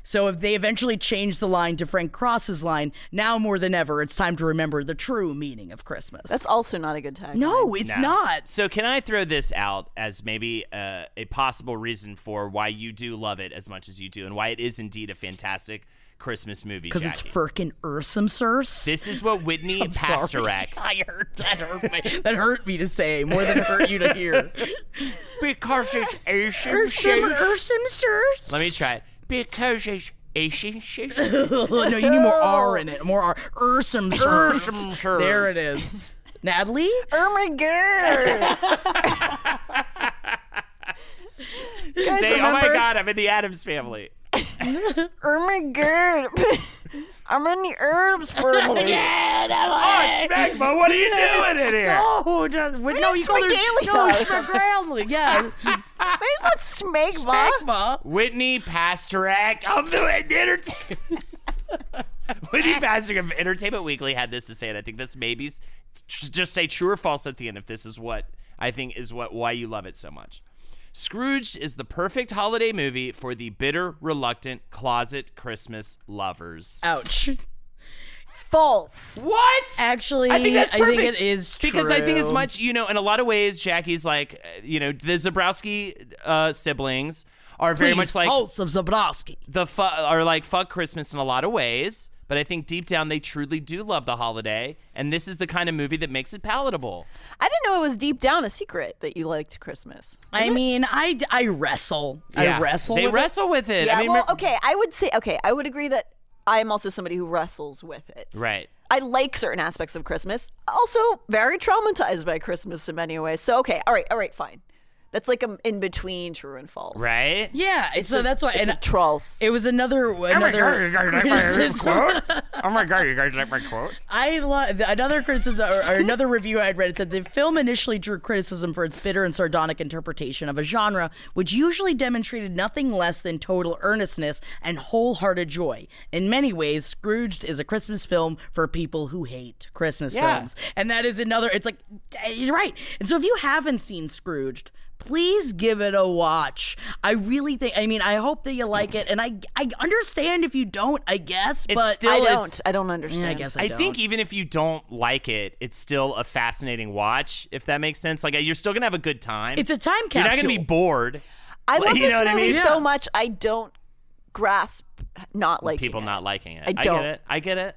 [SPEAKER 1] So if they eventually change the line to Frank Cross's line, now more than ever, it's time to remember the true meaning of Christmas.
[SPEAKER 3] That's also not a good time.
[SPEAKER 1] no, it's
[SPEAKER 2] No.
[SPEAKER 1] not.
[SPEAKER 2] So can I throw this out as maybe uh, a possible reason for why you do love it as much as you do, and why it is indeed a fantastic Christmas movie?
[SPEAKER 1] Because it's
[SPEAKER 2] Jackie?
[SPEAKER 1] firkin' Ursum Sirs.
[SPEAKER 2] This is what Whitney
[SPEAKER 1] I'm sorry.
[SPEAKER 2] Pasternak.
[SPEAKER 1] I heard that hurt me. that hurt me to say more than hurt you to hear.
[SPEAKER 2] Because it's Asian
[SPEAKER 1] Ursum, Ursum Sirs.
[SPEAKER 2] Let me try it. Because it's Asian shoes.
[SPEAKER 1] Oh, no, you need more R in it. More R. Ursum
[SPEAKER 2] Ursum
[SPEAKER 1] There it is. Natalie?
[SPEAKER 3] Oh my god! Guys,
[SPEAKER 2] Say, oh my God, I'm in the Addams family.
[SPEAKER 3] Oh my god! I'm in the herbs family.
[SPEAKER 2] Oh, Smegma, what are you doing in here?
[SPEAKER 1] Oh, no, no, you call her. No, Smegalia. Yeah.
[SPEAKER 3] Maybe it's not smegma.
[SPEAKER 1] Magma.
[SPEAKER 2] Whitney Pasternak of the Entertainment. Whitney Pasternak of Entertainment Weekly had this to say, and I think this maybe just say true or false at the end if this is what I think is what why you love it so much. Scrooged is the perfect holiday movie for the bitter, reluctant closet Christmas lovers.
[SPEAKER 1] Ouch.
[SPEAKER 3] False.
[SPEAKER 2] What?
[SPEAKER 1] Actually,
[SPEAKER 2] I think that's
[SPEAKER 1] I think
[SPEAKER 2] perfect.
[SPEAKER 1] it is
[SPEAKER 2] because I think as much you know. In a lot of ways, Jackie's like uh, you know the Zebrowski uh, siblings are very
[SPEAKER 1] Please,
[SPEAKER 2] much like
[SPEAKER 1] Hosts of Zebrowski.
[SPEAKER 2] the fu- are like fuck Christmas in a lot of ways, but I think deep down they truly do love the holiday, and this is the kind of movie that makes it palatable.
[SPEAKER 3] I didn't know it was deep down a secret that you liked Christmas.
[SPEAKER 1] I mean, I, I wrestle.
[SPEAKER 2] Yeah.
[SPEAKER 1] I wrestle.
[SPEAKER 2] They
[SPEAKER 1] with it.
[SPEAKER 2] wrestle with it.
[SPEAKER 3] Yeah,
[SPEAKER 2] I mean,
[SPEAKER 3] well, okay, I would say, okay, I would agree that I am also somebody who wrestles with it.
[SPEAKER 2] right.
[SPEAKER 3] I like certain aspects of Christmas. Also, very traumatized by Christmas in many ways. So, okay, all right, all right, fine. That's like a in between true and false.
[SPEAKER 2] Right.
[SPEAKER 1] Yeah, so that's why.
[SPEAKER 3] It's
[SPEAKER 1] And
[SPEAKER 3] a trolls.
[SPEAKER 1] it was another oh another criticism.
[SPEAKER 2] oh my god, you guys like my quote?
[SPEAKER 1] I love another criticism or, or another review I would read. It said the film initially drew criticism for its bitter and sardonic interpretation of a genre which usually demonstrated nothing less than total earnestness and wholehearted joy. In many ways, Scrooged is a Christmas film for people who hate Christmas
[SPEAKER 2] Yeah.
[SPEAKER 1] films, and that is another. It's like he's right. And so if you haven't seen Scrooged. Please give it a watch. I really think. I mean, I hope that you like it, and I I understand if you don't. I guess,
[SPEAKER 2] It's
[SPEAKER 1] but
[SPEAKER 2] still
[SPEAKER 3] I don't. I don't understand.
[SPEAKER 1] I guess I,
[SPEAKER 2] I
[SPEAKER 1] don't.
[SPEAKER 2] think even if you don't like it, it's still a fascinating watch. If that makes sense, like uh, you're still gonna have a good time.
[SPEAKER 1] it's a time
[SPEAKER 2] You're not gonna be bored.
[SPEAKER 3] I love
[SPEAKER 2] You
[SPEAKER 3] this
[SPEAKER 2] know what I
[SPEAKER 3] movie
[SPEAKER 2] mean?
[SPEAKER 3] so
[SPEAKER 1] Yeah.
[SPEAKER 3] much. I don't grasp not like
[SPEAKER 2] People
[SPEAKER 3] it.
[SPEAKER 2] not liking it.
[SPEAKER 3] I
[SPEAKER 2] I,
[SPEAKER 3] don't.
[SPEAKER 2] get it. I get it.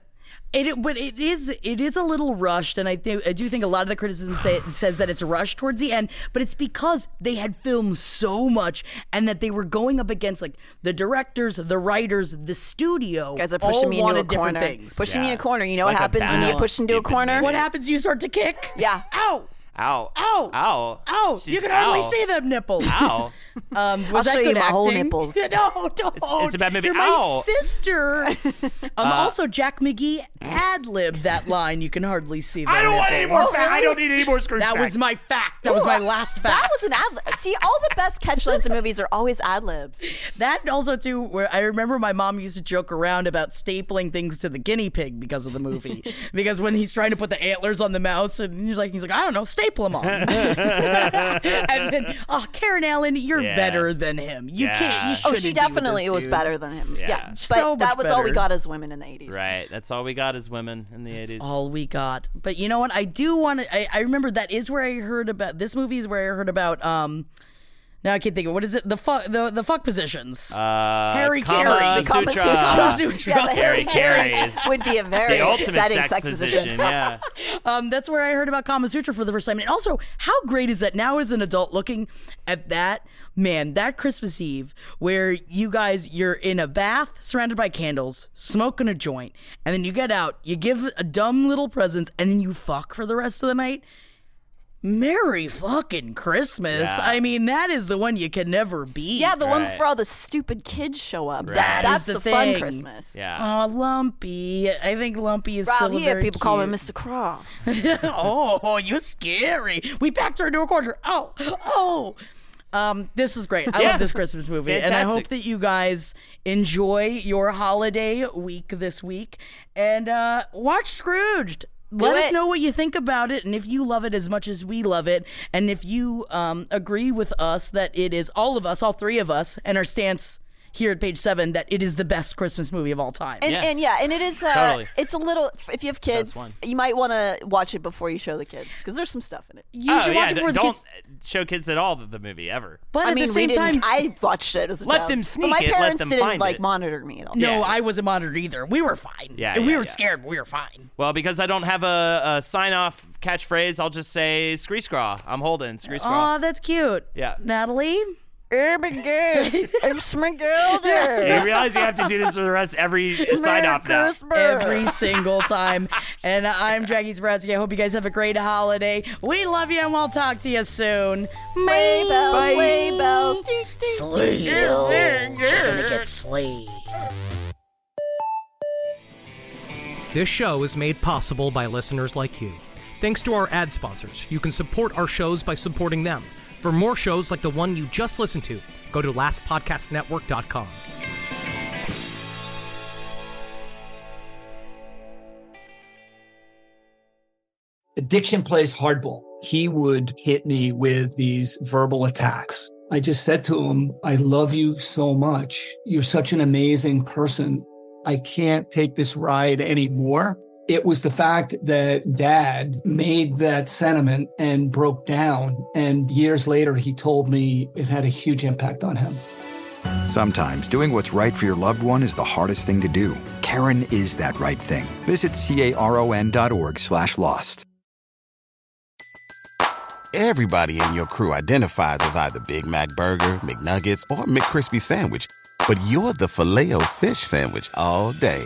[SPEAKER 1] It, but it is it is a little rushed, and I think I do think a lot of the criticism say, says that it's rushed towards the end. But it's because they had filmed so much, and that they were going up against like the directors, the writers, the studio.
[SPEAKER 3] You guys are
[SPEAKER 1] all
[SPEAKER 3] pushing me into a
[SPEAKER 1] wanted different
[SPEAKER 3] corner.
[SPEAKER 1] things.
[SPEAKER 3] Pushing me in a corner. You
[SPEAKER 2] It's
[SPEAKER 3] know
[SPEAKER 2] like
[SPEAKER 3] what happens when you get pushed into a corner?
[SPEAKER 2] movie.
[SPEAKER 1] what happens? You start to kick.
[SPEAKER 3] Yeah.
[SPEAKER 1] Ow!
[SPEAKER 2] Ow.
[SPEAKER 1] Ow!
[SPEAKER 2] Ow.
[SPEAKER 1] Ow!
[SPEAKER 2] She's
[SPEAKER 1] you can hardly
[SPEAKER 2] ow.
[SPEAKER 1] see them nipples.
[SPEAKER 2] Ow.
[SPEAKER 1] Um, was
[SPEAKER 3] I'll
[SPEAKER 1] that
[SPEAKER 3] show you
[SPEAKER 1] good
[SPEAKER 3] my whole
[SPEAKER 1] acting?
[SPEAKER 3] nipples.
[SPEAKER 1] no, don't.
[SPEAKER 2] it's a bad movie.
[SPEAKER 1] You're my
[SPEAKER 2] Ow.
[SPEAKER 1] sister. um, also, Jack McGee ad libbed that line. You can hardly see them
[SPEAKER 2] I don't want any more. Fa- I don't need any more Scrooge.
[SPEAKER 1] That was my fact. That was my last fact.
[SPEAKER 3] That was an ad lib. See, all the best catchlines in movies are always ad libs.
[SPEAKER 1] That also too, where I remember my mom used to joke around about stapling things to the guinea pig because of the movie. because when he's trying to put the antlers on the mouse, and he's like, he's like, I don't know, staple them on. and then, oh, Karen Allen, you're
[SPEAKER 2] Yeah.
[SPEAKER 1] better than him. You
[SPEAKER 2] Yeah.
[SPEAKER 1] can't. You
[SPEAKER 3] Oh, she
[SPEAKER 1] be with
[SPEAKER 3] definitely
[SPEAKER 1] this
[SPEAKER 3] was better than him.
[SPEAKER 2] Yeah.
[SPEAKER 3] Yeah, but
[SPEAKER 1] So
[SPEAKER 3] that
[SPEAKER 1] much
[SPEAKER 3] was all we got as women in the 80s.
[SPEAKER 2] Right. That's all we got as women in the 80s.
[SPEAKER 1] all we got. But you know what? I do want to. I, I remember that is where I heard about this movie. Is where I heard about. Um, now I can't think of what is it. The fuck. The the fuck positions.
[SPEAKER 2] Uh,
[SPEAKER 1] Harry
[SPEAKER 2] Kama
[SPEAKER 1] Carey. The
[SPEAKER 3] Kama
[SPEAKER 2] Sutra.
[SPEAKER 3] Sutra.
[SPEAKER 1] Kama Sutra.
[SPEAKER 3] Yeah, but
[SPEAKER 2] Harry
[SPEAKER 3] Harry
[SPEAKER 2] Carey
[SPEAKER 3] would be a very
[SPEAKER 2] the ultimate
[SPEAKER 3] upsetting
[SPEAKER 2] sex,
[SPEAKER 3] sex
[SPEAKER 2] position. Yeah.
[SPEAKER 1] Um, that's where I heard about Kama Sutra for the first time. And also, how great is that now as an adult looking at that? Man, that Christmas Eve where you guys, you're in a bath surrounded by candles, smoking a joint, and then you get out, you give a dumb little presents, and then you fuck for the rest of the night. Merry fucking Christmas.
[SPEAKER 2] Yeah.
[SPEAKER 1] I mean, that is the one you can never beat.
[SPEAKER 3] Yeah, the one
[SPEAKER 2] Right.
[SPEAKER 3] before all the stupid kids show up.
[SPEAKER 2] Right.
[SPEAKER 3] That,
[SPEAKER 1] That
[SPEAKER 3] that's
[SPEAKER 1] is the
[SPEAKER 3] the, fun. Christmas.
[SPEAKER 2] Yeah.
[SPEAKER 1] Oh, Lumpy. I think Lumpy is
[SPEAKER 3] Round
[SPEAKER 1] still a
[SPEAKER 3] here,
[SPEAKER 1] very
[SPEAKER 3] people call him Mr. Cross.
[SPEAKER 1] oh, you're scary. We backed her into a corner. Oh, oh. Um, this was great. I
[SPEAKER 2] Yeah.
[SPEAKER 1] love this Christmas movie, and I hope that you guys enjoy your holiday week this week and uh, watch Scrooged. Let us know what you think about it, and if you love it as much as we love it, and if you um, agree with us that it is all of us, all three of us, and our stance here at page seven that it is the best Christmas movie of all time.
[SPEAKER 3] And
[SPEAKER 2] Yeah.
[SPEAKER 3] and yeah, and it is. Uh,
[SPEAKER 2] Totally.
[SPEAKER 3] It's a little. If you have
[SPEAKER 2] the
[SPEAKER 3] kids, you might want to watch it before you show the kids because there's some stuff in it.
[SPEAKER 1] you
[SPEAKER 2] oh,
[SPEAKER 1] should
[SPEAKER 2] yeah.
[SPEAKER 1] watch it before the
[SPEAKER 2] don't
[SPEAKER 1] kids.
[SPEAKER 2] show kids at all the, the movie ever.
[SPEAKER 1] But
[SPEAKER 3] I
[SPEAKER 1] at
[SPEAKER 3] mean,
[SPEAKER 1] the same time,
[SPEAKER 3] I watched it as a
[SPEAKER 2] Let
[SPEAKER 3] child.
[SPEAKER 2] them
[SPEAKER 3] But
[SPEAKER 2] sneak
[SPEAKER 3] my
[SPEAKER 2] it, let
[SPEAKER 3] parents
[SPEAKER 2] them
[SPEAKER 3] didn't
[SPEAKER 2] find
[SPEAKER 3] like
[SPEAKER 2] it.
[SPEAKER 3] monitor me at all.
[SPEAKER 1] No,
[SPEAKER 2] Yeah.
[SPEAKER 1] I wasn't monitored either. We were fine.
[SPEAKER 2] Yeah,
[SPEAKER 1] And
[SPEAKER 2] yeah,
[SPEAKER 1] we were
[SPEAKER 2] yeah.
[SPEAKER 1] scared, but we were fine.
[SPEAKER 2] Well, because I don't have a, a sign off catchphrase, I'll just say Scree Scraw. I'm holding Scree Scraw.
[SPEAKER 1] Oh, that's cute.
[SPEAKER 2] Yeah.
[SPEAKER 1] Natalie?
[SPEAKER 3] I'm Smigilda.
[SPEAKER 2] You realize you have to do this for the rest every sign off now.
[SPEAKER 1] Every single time. And I'm Jackie Zebrowski. I hope you guys have a great holiday. We love you and we'll talk to you soon.
[SPEAKER 3] Sleigh bells, sleigh bells. Ding, ding.
[SPEAKER 1] Sleigh bells. You're gonna get slayed.
[SPEAKER 4] This show is made possible by listeners like you. Thanks to our ad sponsors, you can support our shows by supporting them. For more shows like the one you just listened to, go to lastpodcastnetwork.com.
[SPEAKER 5] Addiction plays hardball. He would hit me with these verbal attacks. I just said to him, I love you so much. You're such an amazing person. I can't take this ride anymore. It was the fact that dad made that sentiment and broke down. And years later, he told me it had a huge impact on him.
[SPEAKER 6] Sometimes doing what's right for your loved one is the hardest thing to do. Caron is that right thing. Visit caron.org slash lost.
[SPEAKER 7] Everybody in your crew identifies as either Big Mac Burger, McNuggets, or McCrispy Sandwich. But you're the filet fish Sandwich all day.